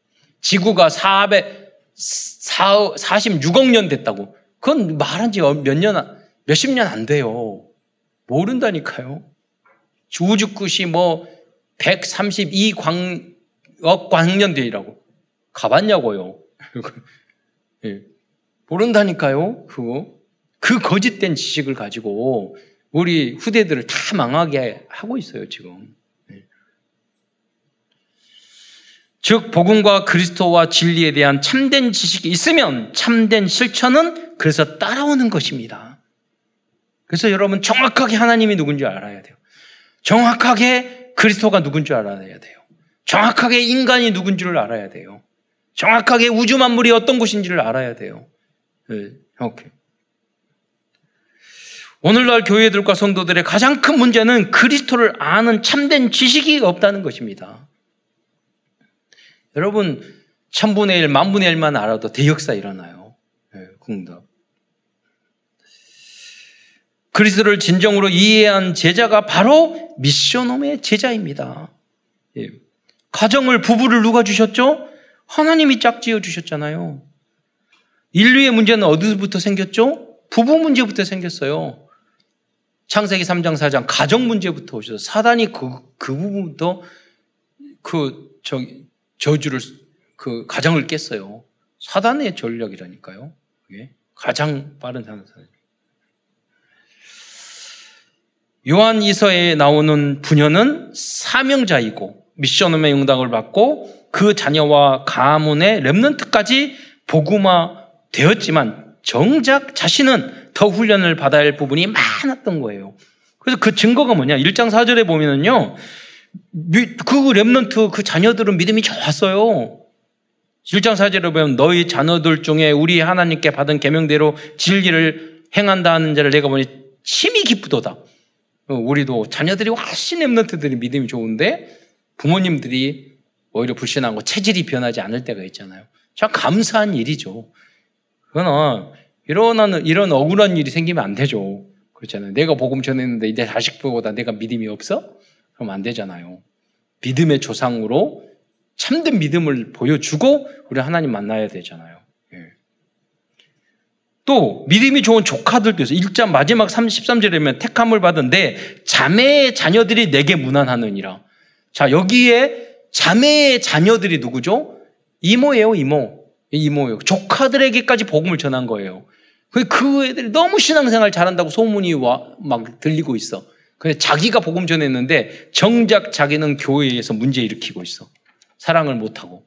지구가 400, 4, 46억 년 됐다고. 그건 말한 지 몇 년, 몇십 년 안 돼요. 모른다니까요. 우주 끝이 뭐 132광억 광년대라고. 가봤냐고요. 예. 모른다니까요. 그거. 그 거짓된 지식을 가지고 우리 후대들을 다 망하게 하고 있어요, 지금. 즉 복음과 그리스도와 진리에 대한 참된 지식이 있으면 참된 실천은 그래서 따라오는 것입니다. 그래서 여러분 정확하게 하나님이 누군지 알아야 돼요. 정확하게 그리스도가 누군지 알아야 돼요. 정확하게 인간이 누군지를 알아야 돼요. 정확하게 우주 만물이 어떤 곳인지를 알아야 돼요. 네, 오케이. 오늘날 교회들과 성도들의 가장 큰 문제는 그리스도를 아는 참된 지식이 없다는 것입니다. 여러분, 천분의 일, 만분의 일만 알아도 대역사 일어나요. 네, 궁답. 그리스도를 진정으로 이해한 제자가 바로 미션홈의 제자입니다. 예. 가정을, 부부를 누가 주셨죠? 하나님이 짝지어 주셨잖아요. 인류의 문제는 어디부터 생겼죠? 부부 문제부터 생겼어요. 창세기 3장 4장 가정 문제부터 오셔서 사단이 그, 그 부분부터 그, 저기, 저주를 그 가정을 깼어요. 사단의 전략이라니까요. 그게 가장 빠른 사단. 요한 이서에 나오는 부녀는 사명자이고 미션홈의 응답을 받고 그 자녀와 가문의 렘넌트까지 복음화 되었지만 정작 자신은 더 훈련을 받아야 할 부분이 많았던 거예요. 그래서 그 증거가 뭐냐? 1장 4절에 보면은요. 그 랩런트 그 자녀들은 믿음이 좋았어요. 1장 4절에 보면 너희 자녀들 중에 우리 하나님께 받은 계명대로 진리를 행한다 하는 자를 내가 보니 심히 기쁘도다. 어, 우리도 자녀들이 훨씬 랩런트들이 믿음이 좋은데 부모님들이 오히려 불신하고 체질이 변하지 않을 때가 있잖아요. 참 감사한 일이죠. 그거는 이런, 이런 억울한 일이 생기면 안 되죠. 그렇잖아요. 내가 복음 전했는데 내 자식보다 내가 믿음이 없어? 그럼 안 되잖아요. 믿음의 조상으로 참된 믿음을 보여주고 우리 하나님 만나야 되잖아요. 예. 또 믿음이 좋은 조카들도 있어요. 1장 마지막 33절에 보면 택함을 받은 내 자매의 자녀들이 내게 무난하느니라. 자 여기에 자매의 자녀들이 누구죠? 이모예요 이모. 이모예요. 조카들에게까지 복음을 전한 거예요. 그 애들이 너무 신앙생활 잘한다고 소문이 와, 막 들리고 있어. 근데 자기가 복음 전했는데 정작 자기는 교회에서 문제 일으키고 있어. 사랑을 못하고.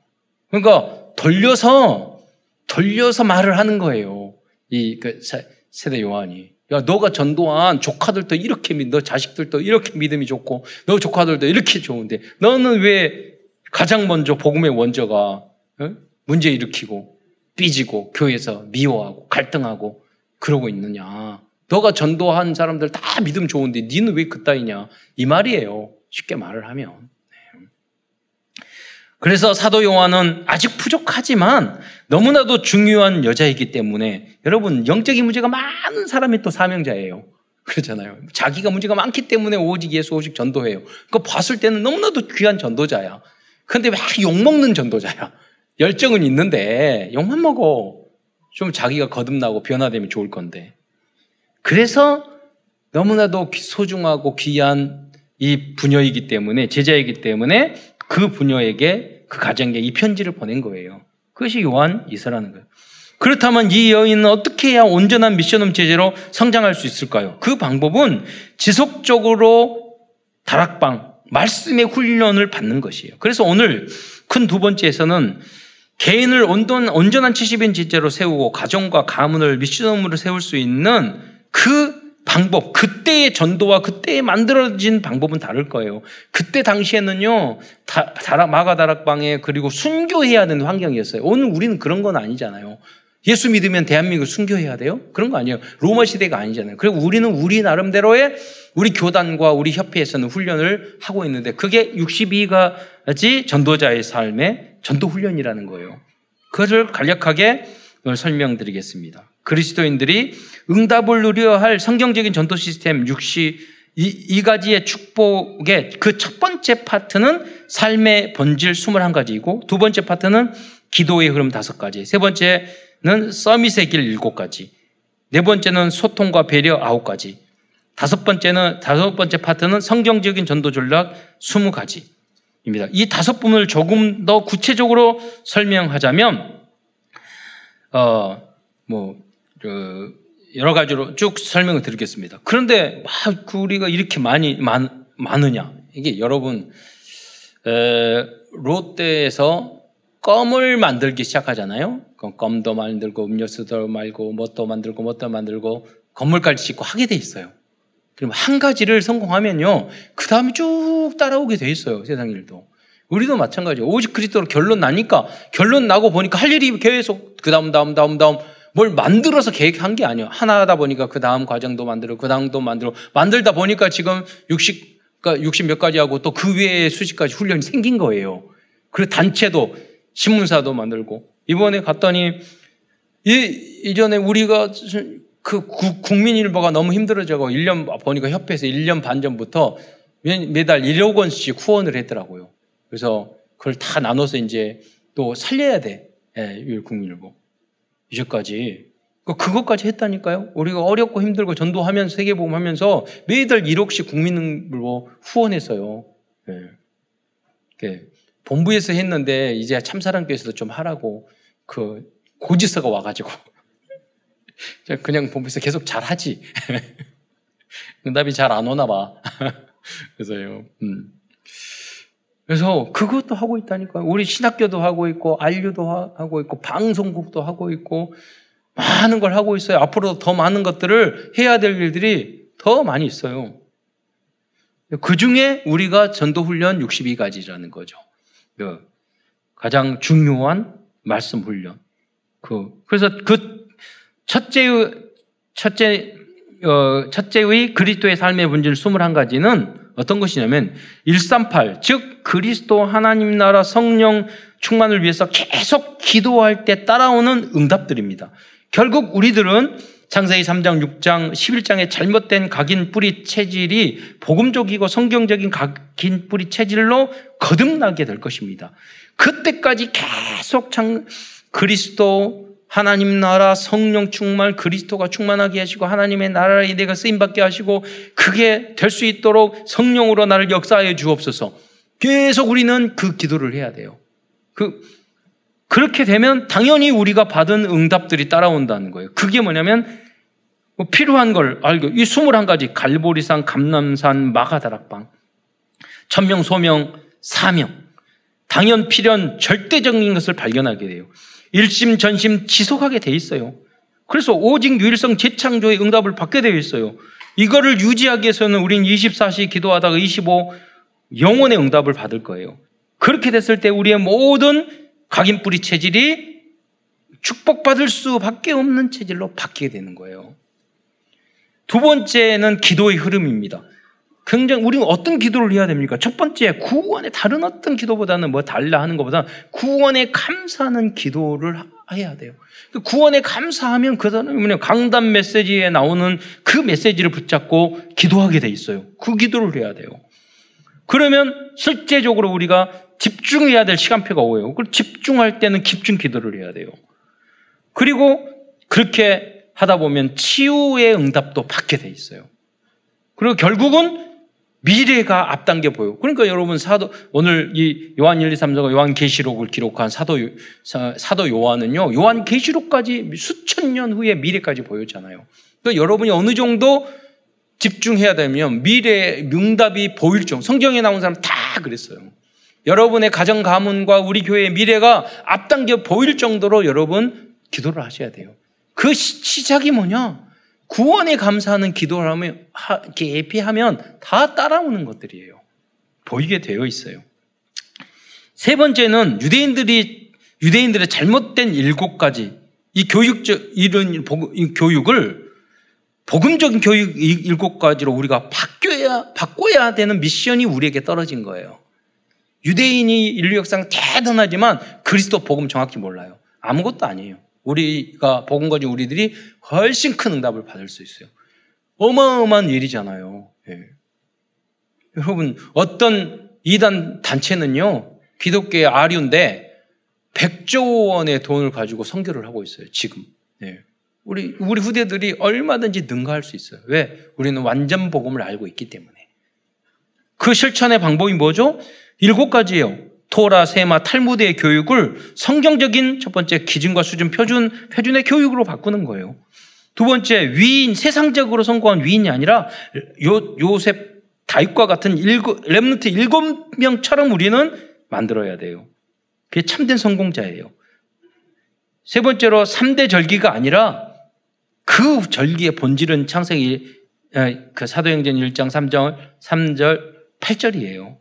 그러니까 돌려서, 돌려서 말을 하는 거예요. 이 그 세대 요한이. 야, 너가 전도한 조카들도 이렇게 믿, 너 자식들도 이렇게 믿음이 좋고, 너 조카들도 이렇게 좋은데, 너는 왜 가장 먼저 복음의 원조가 어? 문제 일으키고, 삐지고, 교회에서 미워하고, 갈등하고, 그러고 있느냐. 너가 전도한 사람들 다 믿음 좋은데 니는 왜 그따위냐? 이 말이에요. 쉽게 말을 하면. 네. 그래서 사도 요한은 아직 부족하지만 너무나도 중요한 여자이기 때문에 여러분 영적인 문제가 많은 사람이 또 사명자예요. 그렇잖아요. 자기가 문제가 많기 때문에 오직 예수 오직 전도해요. 그거 봤을 때는 너무나도 귀한 전도자야. 근데 왜 욕먹는 전도자야? 열정은 있는데 욕만 먹어. 좀 자기가 거듭나고 변화되면 좋을 건데. 그래서 너무나도 소중하고 귀한 이 부녀이기 때문에 제자이기 때문에 그 부녀에게 그 가정에 이 편지를 보낸 거예요. 그것이 요한 이서라는 거예요. 그렇다면 이 여인은 어떻게 해야 온전한 미션홈 제재로 성장할 수 있을까요? 그 방법은 지속적으로 다락방, 말씀의 훈련을 받는 것이에요. 그래서 오늘 큰 두 번째에서는 개인을 온전한 70인 제재로 세우고 가정과 가문을 미션홈으로 세울 수 있는 그 방법, 그때의 전도와 그때의 만들어진 방법은 다를 거예요. 그때 당시에는요, 다, 다락, 마가다락방에 그리고 순교해야 되는 환경이었어요. 오늘 우리는 그런 건 아니잖아요. 예수 믿으면 대한민국 순교해야 돼요? 그런 거 아니에요. 로마 시대가 아니잖아요. 그리고 우리는 우리 나름대로의 우리 교단과 우리 협회에서는 훈련을 하고 있는데 그게 62가지 전도자의 삶의 전도 훈련이라는 거예요. 그것을 간략하게 설명드리겠습니다. 그리스도인들이 응답을 누려야 할 성경적인 전도 시스템 60, 이, 이 가지의 축복의 그 첫 번째 파트는 삶의 본질 21가지이고 두 번째 파트는 기도의 흐름 5가지, 세 번째는 서밋의 길 7가지, 네 번째는 소통과 배려 9가지, 다섯 번째는 다섯 번째 파트는 성경적인 전도 전략 20가지입니다. 이 다섯 부분을 조금 더 구체적으로 설명하자면 어 뭐 그 여러 가지로 쭉 설명을 드리겠습니다. 그런데 막그 우리가 이렇게 많이 많, 많으냐? 이게 여러분 에, 롯데에서 껌을 만들기 시작하잖아요. 껌도 만들고 음료수도 말고 뭣도 만들고 뭣도 만들고 건물까지 짓고 하게 돼 있어요. 그럼 한 가지를 성공하면요, 그 다음에 쭉 따라오게 돼 있어요. 세상 일도. 우리도 마찬가지예요. 오직 그리스도로 결론 나니까 결론 나고 보니까 할 일이 계속 그 다음 다음 다음 다음 뭘 만들어서 계획한 게 아니에요. 하나 하다 보니까 그 다음 과정도 만들고 그 다음도 만들고 만들다 보니까 지금 60, 그러니까 60 몇 가지 하고 또 그 외에 수십 가지 훈련이 생긴 거예요. 그리고 단체도 신문사도 만들고 이번에 갔더니 이 이전에 우리가 그 국민일보가 너무 힘들어져고 1년 보니까 협회에서 1년 반 전부터 매 달 1억 원씩 후원을 했더라고요. 그래서 그걸 다 나눠서 이제 또 살려야 돼. 예, 국민일보. 이제까지. 그 그것까지 했다니까요. 우리가 어렵고 힘들고 전도하면서 세계보험 하면서 매달 1억씩 국민을로 후원했어요. 네. 본부에서 했는데 이제 참사랑교에서도 좀 하라고 그 고지서가 와가지고 그냥 본부에서 계속 잘하지. 응답이 잘 안 오나 봐. 그래서요. 음. 그래서 그것도 하고 있다니까요. 우리 신학교도 하고 있고, 안류도 하고 있고, 방송국도 하고 있고, 많은 걸 하고 있어요. 앞으로 더 많은 것들을 해야 될 일들이 더 많이 있어요. 그 중에 우리가 전도훈련 62가지라는 거죠. 그 가장 중요한 말씀 훈련. 그, 그래서 그 첫째의, 첫째, 어, 첫째의 그리스도의 삶의 본질 21가지는 어떤 것이냐면 138, 즉 그리스도 하나님 나라 성령 충만을 위해서 계속 기도할 때 따라오는 응답들입니다. 결국 우리들은 창세기 3장, 6장, 11장의 잘못된 각인 뿌리 체질이 복음적이고 성경적인 각인 뿌리 체질로 거듭나게 될 것입니다. 그때까지 계속 장, 그리스도 하나님 나라 성령 충만 그리스도가 충만하게 하시고 하나님의 나라의 내가 쓰임 받게 하시고 그게 될 수 있도록 성령으로 나를 역사해 주옵소서. 계속 우리는 그 기도를 해야 돼요. 그 그렇게 되면 당연히 우리가 받은 응답들이 따라온다는 거예요. 그게 뭐냐면 뭐 필요한 걸 알고 이 21가지 갈보리산, 감남산, 마가다락방 천명, 소명, 사명 당연 필연 절대적인 것을 발견하게 돼요. 일심 전심 지속하게 돼 있어요. 그래서 오직 유일성 재창조의 응답을 받게 되어 있어요. 이거를 유지하기 위해서는 우린 24시 기도하다가 25 영혼의 응답을 받을 거예요. 그렇게 됐을 때 우리의 모든 각인뿌리 체질이 축복받을 수밖에 없는 체질로 바뀌게 되는 거예요. 두 번째는 기도의 흐름입니다. 굉장히 우리는 어떤 기도를 해야 됩니까? 첫 번째 구원의 다른 어떤 기도보다는 뭐 달라 하는 것보다 구원에 감사하는 기도를 해야 돼요. 그 구원에 감사하면 그 사람이 강단 메시지에 나오는 그 메시지를 붙잡고 기도하게 돼 있어요. 그 기도를 해야 돼요. 그러면 실제적으로 우리가 집중해야 될 시간표가 오요. 그 집중할 때는 집중 기도를 해야 돼요. 그리고 그렇게 하다 보면 치유의 응답도 받게 돼 있어요. 그리고 결국은 미래가 앞당겨 보여. 그러니까 여러분 사도 오늘 이 요한 1, 2, 3서가 요한 계시록을 기록한 사도 사도 요한은요. 요한 계시록까지 수천 년 후에 미래까지 보였잖아요. 그러니까 여러분이 어느 정도 집중해야 되면 미래 응답이 보일 정도. 성경에 나온 사람 다 그랬어요. 여러분의 가정 가문과 우리 교회의 미래가 앞당겨 보일 정도로 여러분 기도를 하셔야 돼요. 그 시작이 뭐냐? 구원에 감사하는 기도를 하면, 이렇게 예피하면 다 따라오는 것들이에요. 보이게 되어 있어요. 세 번째는 유대인들이, 유대인들의 잘못된 일곱 가지, 이 교육적, 이런 교육을 복음적인 교육 일곱 가지로 우리가 바뀌어야, 바꿔야 되는 미션이 우리에게 떨어진 거예요. 유대인이 인류 역사상 대단하지만 그리스도 복음 정확히 몰라요. 아무것도 아니에요. 우리가 복음 가진 우리들이 훨씬 큰 응답을 받을 수 있어요. 어마어마한 일이잖아요. 예. 여러분, 어떤 이단 단체는요, 기독교의 아류인데 100조 원의 돈을 가지고 선교를 하고 있어요, 지금. 예. 우리, 우리 후대들이 얼마든지 능가할 수 있어요. 왜? 우리는 완전 복음을 알고 있기 때문에. 그 실천의 방법이 뭐죠? 일곱 가지예요. 토라, 세마, 탈무드의 교육을 성경적인 첫 번째 기준과 수준, 표준, 표준의 교육으로 바꾸는 거예요. 두 번째, 위인, 세상적으로 성공한 위인이 아니라 요, 요셉, 다윗과 같은 일곱, 랩런트 일곱 명처럼 우리는 만들어야 돼요. 그게 참된 성공자예요. 세 번째로 3대 절기가 아니라 그 절기의 본질은 창세기 그 사도행전 1장 3절, 3절, 8절이에요.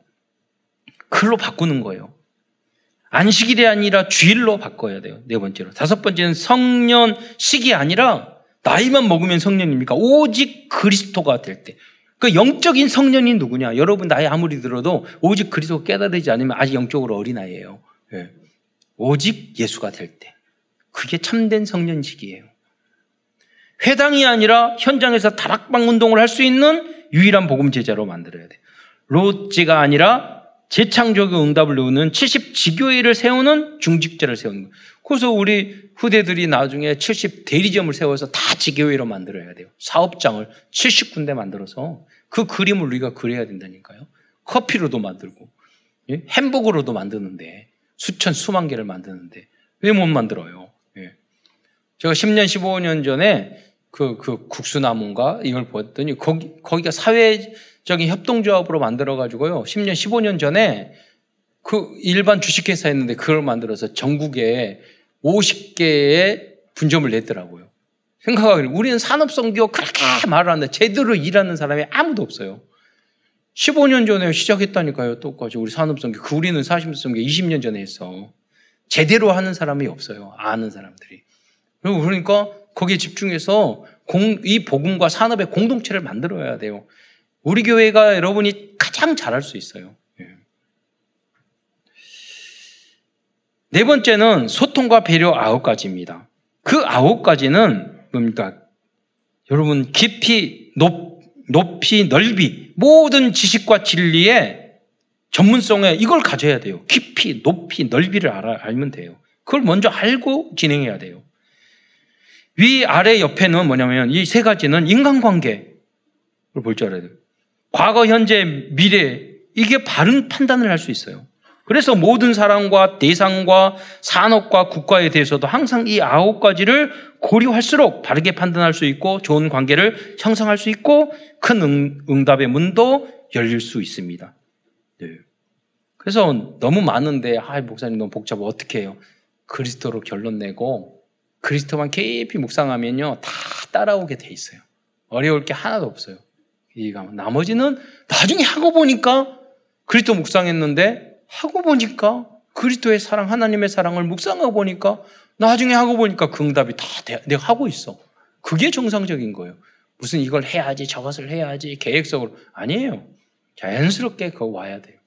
글로 바꾸는 거예요. 안식일이 아니라 주일로 바꿔야 돼요. 네 번째로. 다섯 번째는 성년식이 아니라 나이만 먹으면 성년입니까? 오직 그리스도가 될 때. 그 영적인 성년이 누구냐? 여러분 나이 아무리 들어도 오직 그리스도 깨달지 않으면 아직 영적으로 어린아이예요. 네. 오직 예수가 될 때. 그게 참된 성년식이에요. 회당이 아니라 현장에서 다락방 운동을 할 수 있는 유일한 복음 제자로 만들어야 돼. 로지가 아니라 재창조의 응답을 놓는 70 지교회를 세우는 중직자를 세우는 거예요. 그래서 우리 후대들이 나중에 70 대리점을 세워서 다 지교회로 만들어야 돼요. 사업장을 70군데 만들어서 그 그림을 우리가 그려야 된다니까요. 커피로도 만들고 예? 햄버거로도 만드는데 수천 수만 개를 만드는데 왜 못 만들어요? 예. 제가 10년 15년 전에 그, 그 국수나무인가 이걸 보았더니 거기, 거기가 사회 적인 협동조합으로 만들어가지고요. 10년, 15년 전에 그 일반 주식회사였는데 그걸 만들어서 전국에 50개의 분점을 냈더라고요. 생각하기를 우리는 산업성교 그렇게 말을 하는데 제대로 일하는 사람이 아무도 없어요. 15년 전에 시작했다니까요. 똑같이 우리 산업성교. 그 우리는 사심성교 20년 전에 했어. 제대로 하는 사람이 없어요. 아는 사람들이. 그리고 그러니까 거기에 집중해서 공, 이 복음과 산업의 공동체를 만들어야 돼요. 우리 교회가 여러분이 가장 잘할 수 있어요. 예. 네 번째는 소통과 배려 아홉 가지입니다. 그 아홉 가지는 뭡니까? 여러분, 깊이, 높, 높이, 넓이, 모든 지식과 진리의 전문성에 이걸 가져야 돼요. 깊이, 높이, 넓이를 알아, 알면 돼요. 그걸 먼저 알고 진행해야 돼요. 위, 아래, 옆에는 뭐냐면 이 세 가지는 인간관계를 볼 줄 알아야 돼요. 과거, 현재, 미래, 이게 바른 판단을 할 수 있어요. 그래서 모든 사람과 대상과 산업과 국가에 대해서도 항상 이 아홉 가지를 고려할수록 바르게 판단할 수 있고 좋은 관계를 형성할 수 있고 큰 응, 답의 문도 열릴 수 있습니다. 네. 그래서 너무 많은데 아 목사님 너무 복잡해 어떻게 해요? 그리스도로 결론 내고 그리스도만 깊이 묵상하면요 다 따라오게 돼 있어요. 어려울 게 하나도 없어요. 이해가 나머지는 나중에 하고 보니까 그리스도 묵상했는데 하고 보니까 그리스도의 사랑, 하나님의 사랑을 묵상하고 보니까 나중에 하고 보니까 그 응답이 다 내가 하고 있어. 그게 정상적인 거예요. 무슨 이걸 해야지, 저것을 해야지, 계획적으로. 아니에요. 자연스럽게 그거 와야 돼요.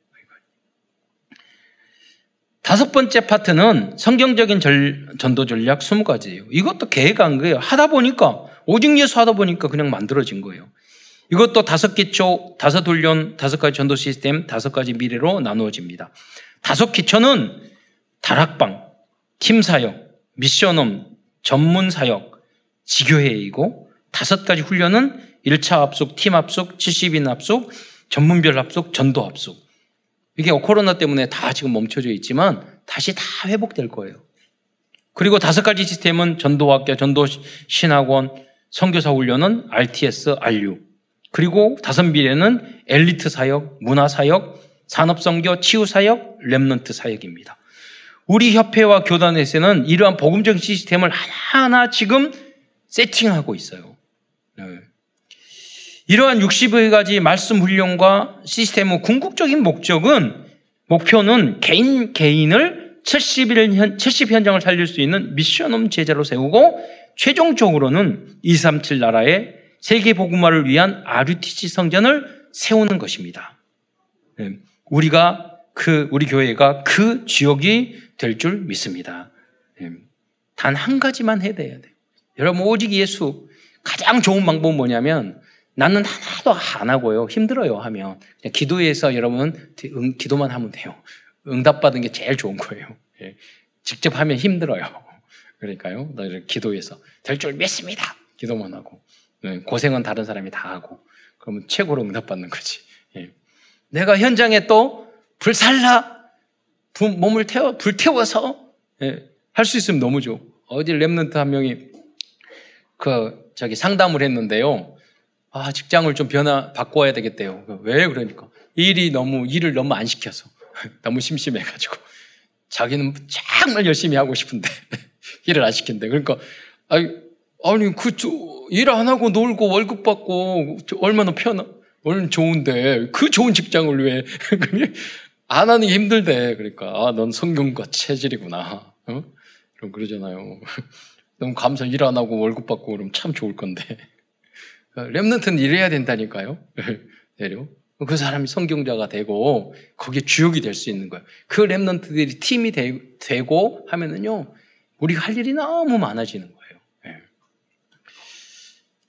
다섯 번째 파트는 성경적인 절, 전도 전략 20가지예요. 이것도 계획한 거예요. 하다 보니까, 오직 예수 하다 보니까 그냥 만들어진 거예요. 이것도 다섯 기초, 다섯 훈련, 다섯 가지 전도 시스템, 다섯 가지 미래로 나누어집니다. 다섯 기초는 다락방, 팀 사역, 미션홈, 전문 사역, 지교회이고 다섯 가지 훈련은 1차 합숙, 팀 합숙, 70인 합숙, 전문별 합숙, 전도 합숙. 이게 코로나 때문에 다 지금 멈춰져 있지만 다시 다 회복될 거예요. 그리고 다섯 가지 시스템은 전도학교, 전도신학원, 선교사 훈련은 RTS, RU. 그리고 다섯 미래는 엘리트 사역, 문화 사역, 산업성교, 치유 사역, 랩런트 사역입니다. 우리 협회와 교단에서는 이러한 복음적 시스템을 하나하나 지금 세팅하고 있어요. 네. 이러한 60여 가지 말씀 훈련과 시스템의 궁극적인 목적은 목표는 개인 개인을 70일 현, 70 현장을 살릴 수 있는 미션홈 제자로 세우고 최종적으로는 237 나라의 세계 복음화를 위한 RUTC 성전을 세우는 것입니다. 네. 우리가 그 우리 교회가 그 지역이 될 줄 믿습니다. 네. 단한 가지만 해야 돼요. 여러분 오직 예수 가장 좋은 방법은 뭐냐면 나는 하나도 안 하고요. 힘들어요 하면 그냥 기도해서 여러분 응, 기도만 하면 돼요. 응답받은 게 제일 좋은 거예요. 예. 직접 하면 힘들어요. 그러니까요. 기도해서 될 줄 믿습니다. 기도만 하고 예. 고생은 다른 사람이 다 하고 그러면 최고로 응답받는 거지. 예. 내가 현장에 또 불살라 몸을 태워 불 태워서 예. 할수 있으면 너무 좋아. 어디 랩런트 한 명이 그 저기 상담을 했는데요. 아, 직장을 좀 변화, 바꿔야 되겠대요. 왜 그러니까. 일이 너무, 일을 너무 안 시켜서. 너무 심심해가지고. 자기는 정말 열심히 하고 싶은데, 일을 안 시킨대. 그러니까, 아니, 아니, 그, 일 안 하고 놀고 월급 받고 얼마나 편하, 얼마나 좋은데, 그 좋은 직장을 왜, 안 하는 게 힘들대. 그러니까, 아, 넌 성경과 체질이구나. 어? 그럼 그러잖아요. 너무 감사 일 안 하고 월급 받고 그러면 참 좋을 건데. 랩런트는 일해야 된다니까요. 내려. 그 사람이 성경자가 되고 거기에 주역이 될 수 있는 거예요. 그 랩런트들이 팀이 되, 고 하면은요, 우리가 할 일이 너무 많아지는 거예요.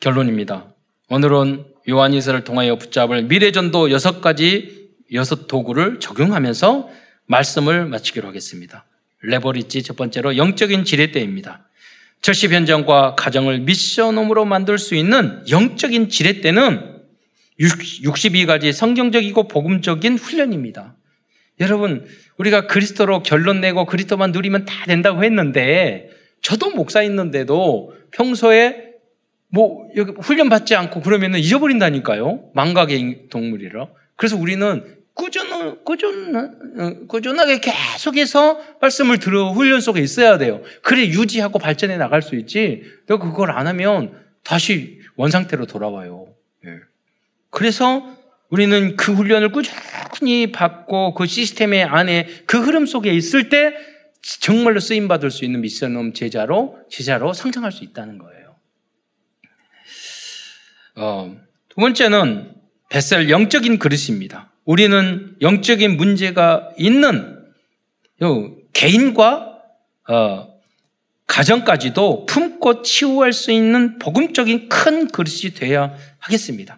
네. 결론입니다. 오늘은 요한이서를 통하여 붙잡을 미래전도 여섯 가지 여섯 도구를 적용하면서 말씀을 마치기로 하겠습니다. 레버리지 첫 번째로 영적인 지렛대입니다. 절십 현장과 가정을 미션홈으로 만들 수 있는 영적인 지렛대는 62가지 성경적이고 복음적인 훈련입니다. 여러분, 우리가 그리스도로 결론 내고 그리스도만 누리면 다 된다고 했는데, 저도 목사 있는데도 평소에 뭐, 훈련 받지 않고 그러면 잊어버린다니까요. 망각의 동물이라. 그래서 우리는 꾸준, 꾸준, 꾸준하게 계속해서 말씀을 들어 훈련 속에 있어야 돼요. 그래 유지하고 발전해 나갈 수 있지. 너 그걸 안 하면 다시 원상태로 돌아와요. 예. 그래서 우리는 그 훈련을 꾸준히 받고 그 시스템의 안에 그 흐름 속에 있을 때 정말로 쓰임 받을 수 있는 미션홈 제자로 제자로 성장할 수 있다는 거예요. 어, 두 번째는 뱃살 영적인 그릇입니다. 우리는 영적인 문제가 있는 개인과 어, 가정까지도 품고 치유할 수 있는 복음적인 큰 그릇이 되어야 하겠습니다.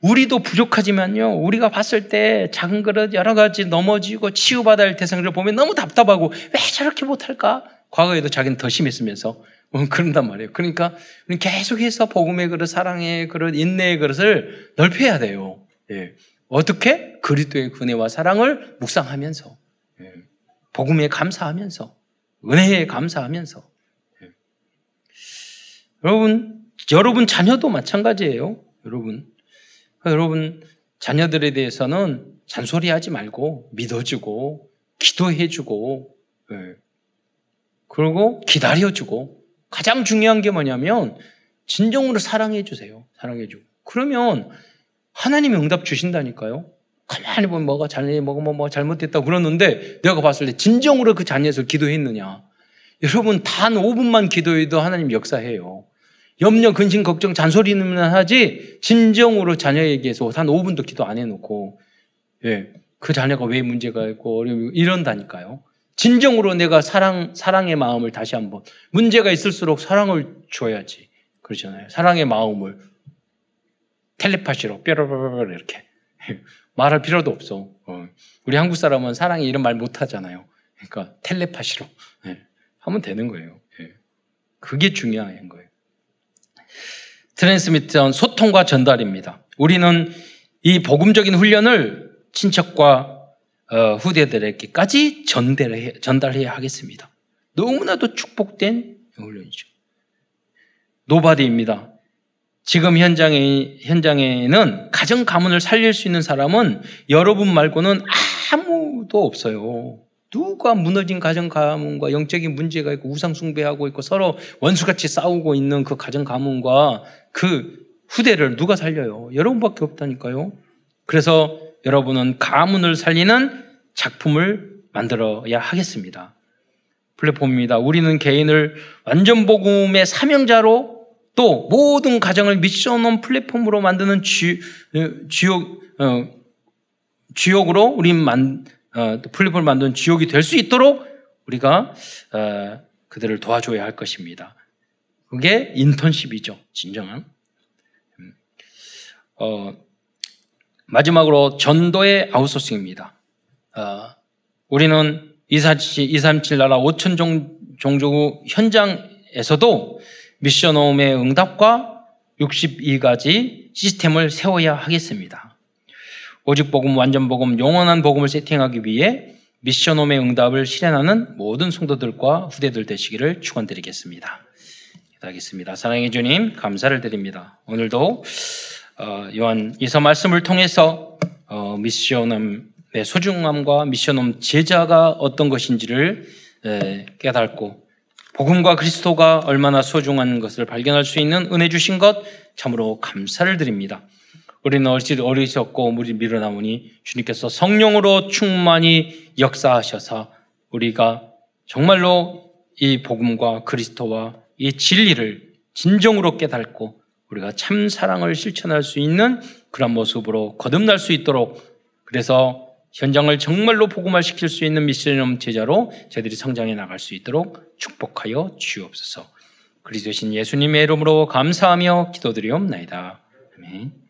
우리도 부족하지만요, 우리가 봤을 때 작은 그릇 여러 가지 넘어지고 치유받아야 할 대상을 보면 너무 답답하고 왜 저렇게 못할까? 과거에도 자기는 더 심했으면서 어, 그런단 말이에요. 그러니까 계속해서 복음의 그릇, 사랑의 그릇, 인내의 그릇을 넓혀야 돼요. 예. 어떻게? 그리스도의 은혜와 사랑을 묵상하면서 예. 복음에 감사하면서 은혜에 감사하면서 예. 여러분 여러분 자녀도 마찬가지예요. 여러분 여러분 자녀들에 대해서는 잔소리하지 말고 믿어주고 기도해주고 예. 그리고 기다려주고 가장 중요한 게 뭐냐면 진정으로 사랑해 주세요. 사랑해 주고 그러면 하나님이 응답 주신다니까요. 가만히 보면 뭐가 잘못, 뭐가 뭐, 뭐 잘못됐다고 그러는데 내가 봤을 때 진정으로 그 자녀에서 기도했느냐. 여러분, 단 5분만 기도해도 하나님 역사해요. 염려, 근심, 걱정, 잔소리는 하지, 진정으로 자녀에게서 단 5분도 기도 안 해놓고, 예, 그 자녀가 왜 문제가 있고, 어려움이 이런다니까요. 진정으로 내가 사랑, 사랑의 마음을 다시 한번, 문제가 있을수록 사랑을 줘야지. 그렇잖아요. 사랑의 마음을. 텔레파시로 뾰로로로 이렇게 말할 필요도 없어. 어. 우리 한국 사람은 사랑에 이런 말 못 하잖아요. 그러니까 텔레파시로 네. 하면 되는 거예요. 네. 그게 중요한 거예요. 트랜스미트는 소통과 전달입니다. 우리는 이 복음적인 훈련을 친척과 어, 후대들에게까지 전달해, 전달해야 하겠습니다. 너무나도 축복된 훈련이죠. nobody입니다. 지금 현장에, 현장에는 가정 가문을 살릴 수 있는 사람은 여러분 말고는 아무도 없어요. 누가 무너진 가정 가문과 영적인 문제가 있고 우상 숭배하고 있고 서로 원수같이 싸우고 있는 그 가정 가문과 그 후대를 누가 살려요? 여러분밖에 없다니까요. 그래서 여러분은 가문을 살리는 작품을 만들어야 하겠습니다. 플랫폼입니다. 우리는 개인을 완전 복음의 사명자로 또 모든 가정을 미션온 플랫폼으로 만드는 주, 주역, 어, 주역으로 우리 만, 어, 플랫폼을 만드는 주역이 될 수 있도록 우리가 어, 그들을 도와줘야 할 것입니다. 그게 인턴십이죠. 진정한. 음. 어, 마지막으로 전도의 아웃소싱입니다. 어, 우리는 247, 237 나라 5천 종족 현장에서도 미션 홈의 응답과 62가지 시스템을 세워야 하겠습니다. 오직 복음, 완전 복음, 영원한 복음을 세팅하기 위해 미션 홈의 응답을 실현하는 모든 성도들과 후대들 되시기를 축원드리겠습니다. 기도하겠습니다. 사랑의 주님 감사를 드립니다. 오늘도 어, 요한 이서 말씀을 통해서 어, 미션홈의 소중함과 미션홈 제자가 어떤 것인지를 깨닫고 복음과 그리스도가 얼마나 소중한 것을 발견할 수 있는 은혜 주신 것 참으로 감사를 드립니다. 우리는 어리석고 우리 밀어나오니 주님께서 성령으로 충만히 역사하셔서 우리가 정말로 이 복음과 그리스도와 이 진리를 진정으로 깨닫고 우리가 참 사랑을 실천할 수 있는 그런 모습으로 거듭날 수 있도록 그래서 현장을 정말로 복음화 시킬 수 있는 미션홈 제자로 저희들이 성장해 나갈 수 있도록 축복하여 주옵소서. 그리스도신 예수님의 이름으로 감사하며 기도드리옵나이다. 아멘.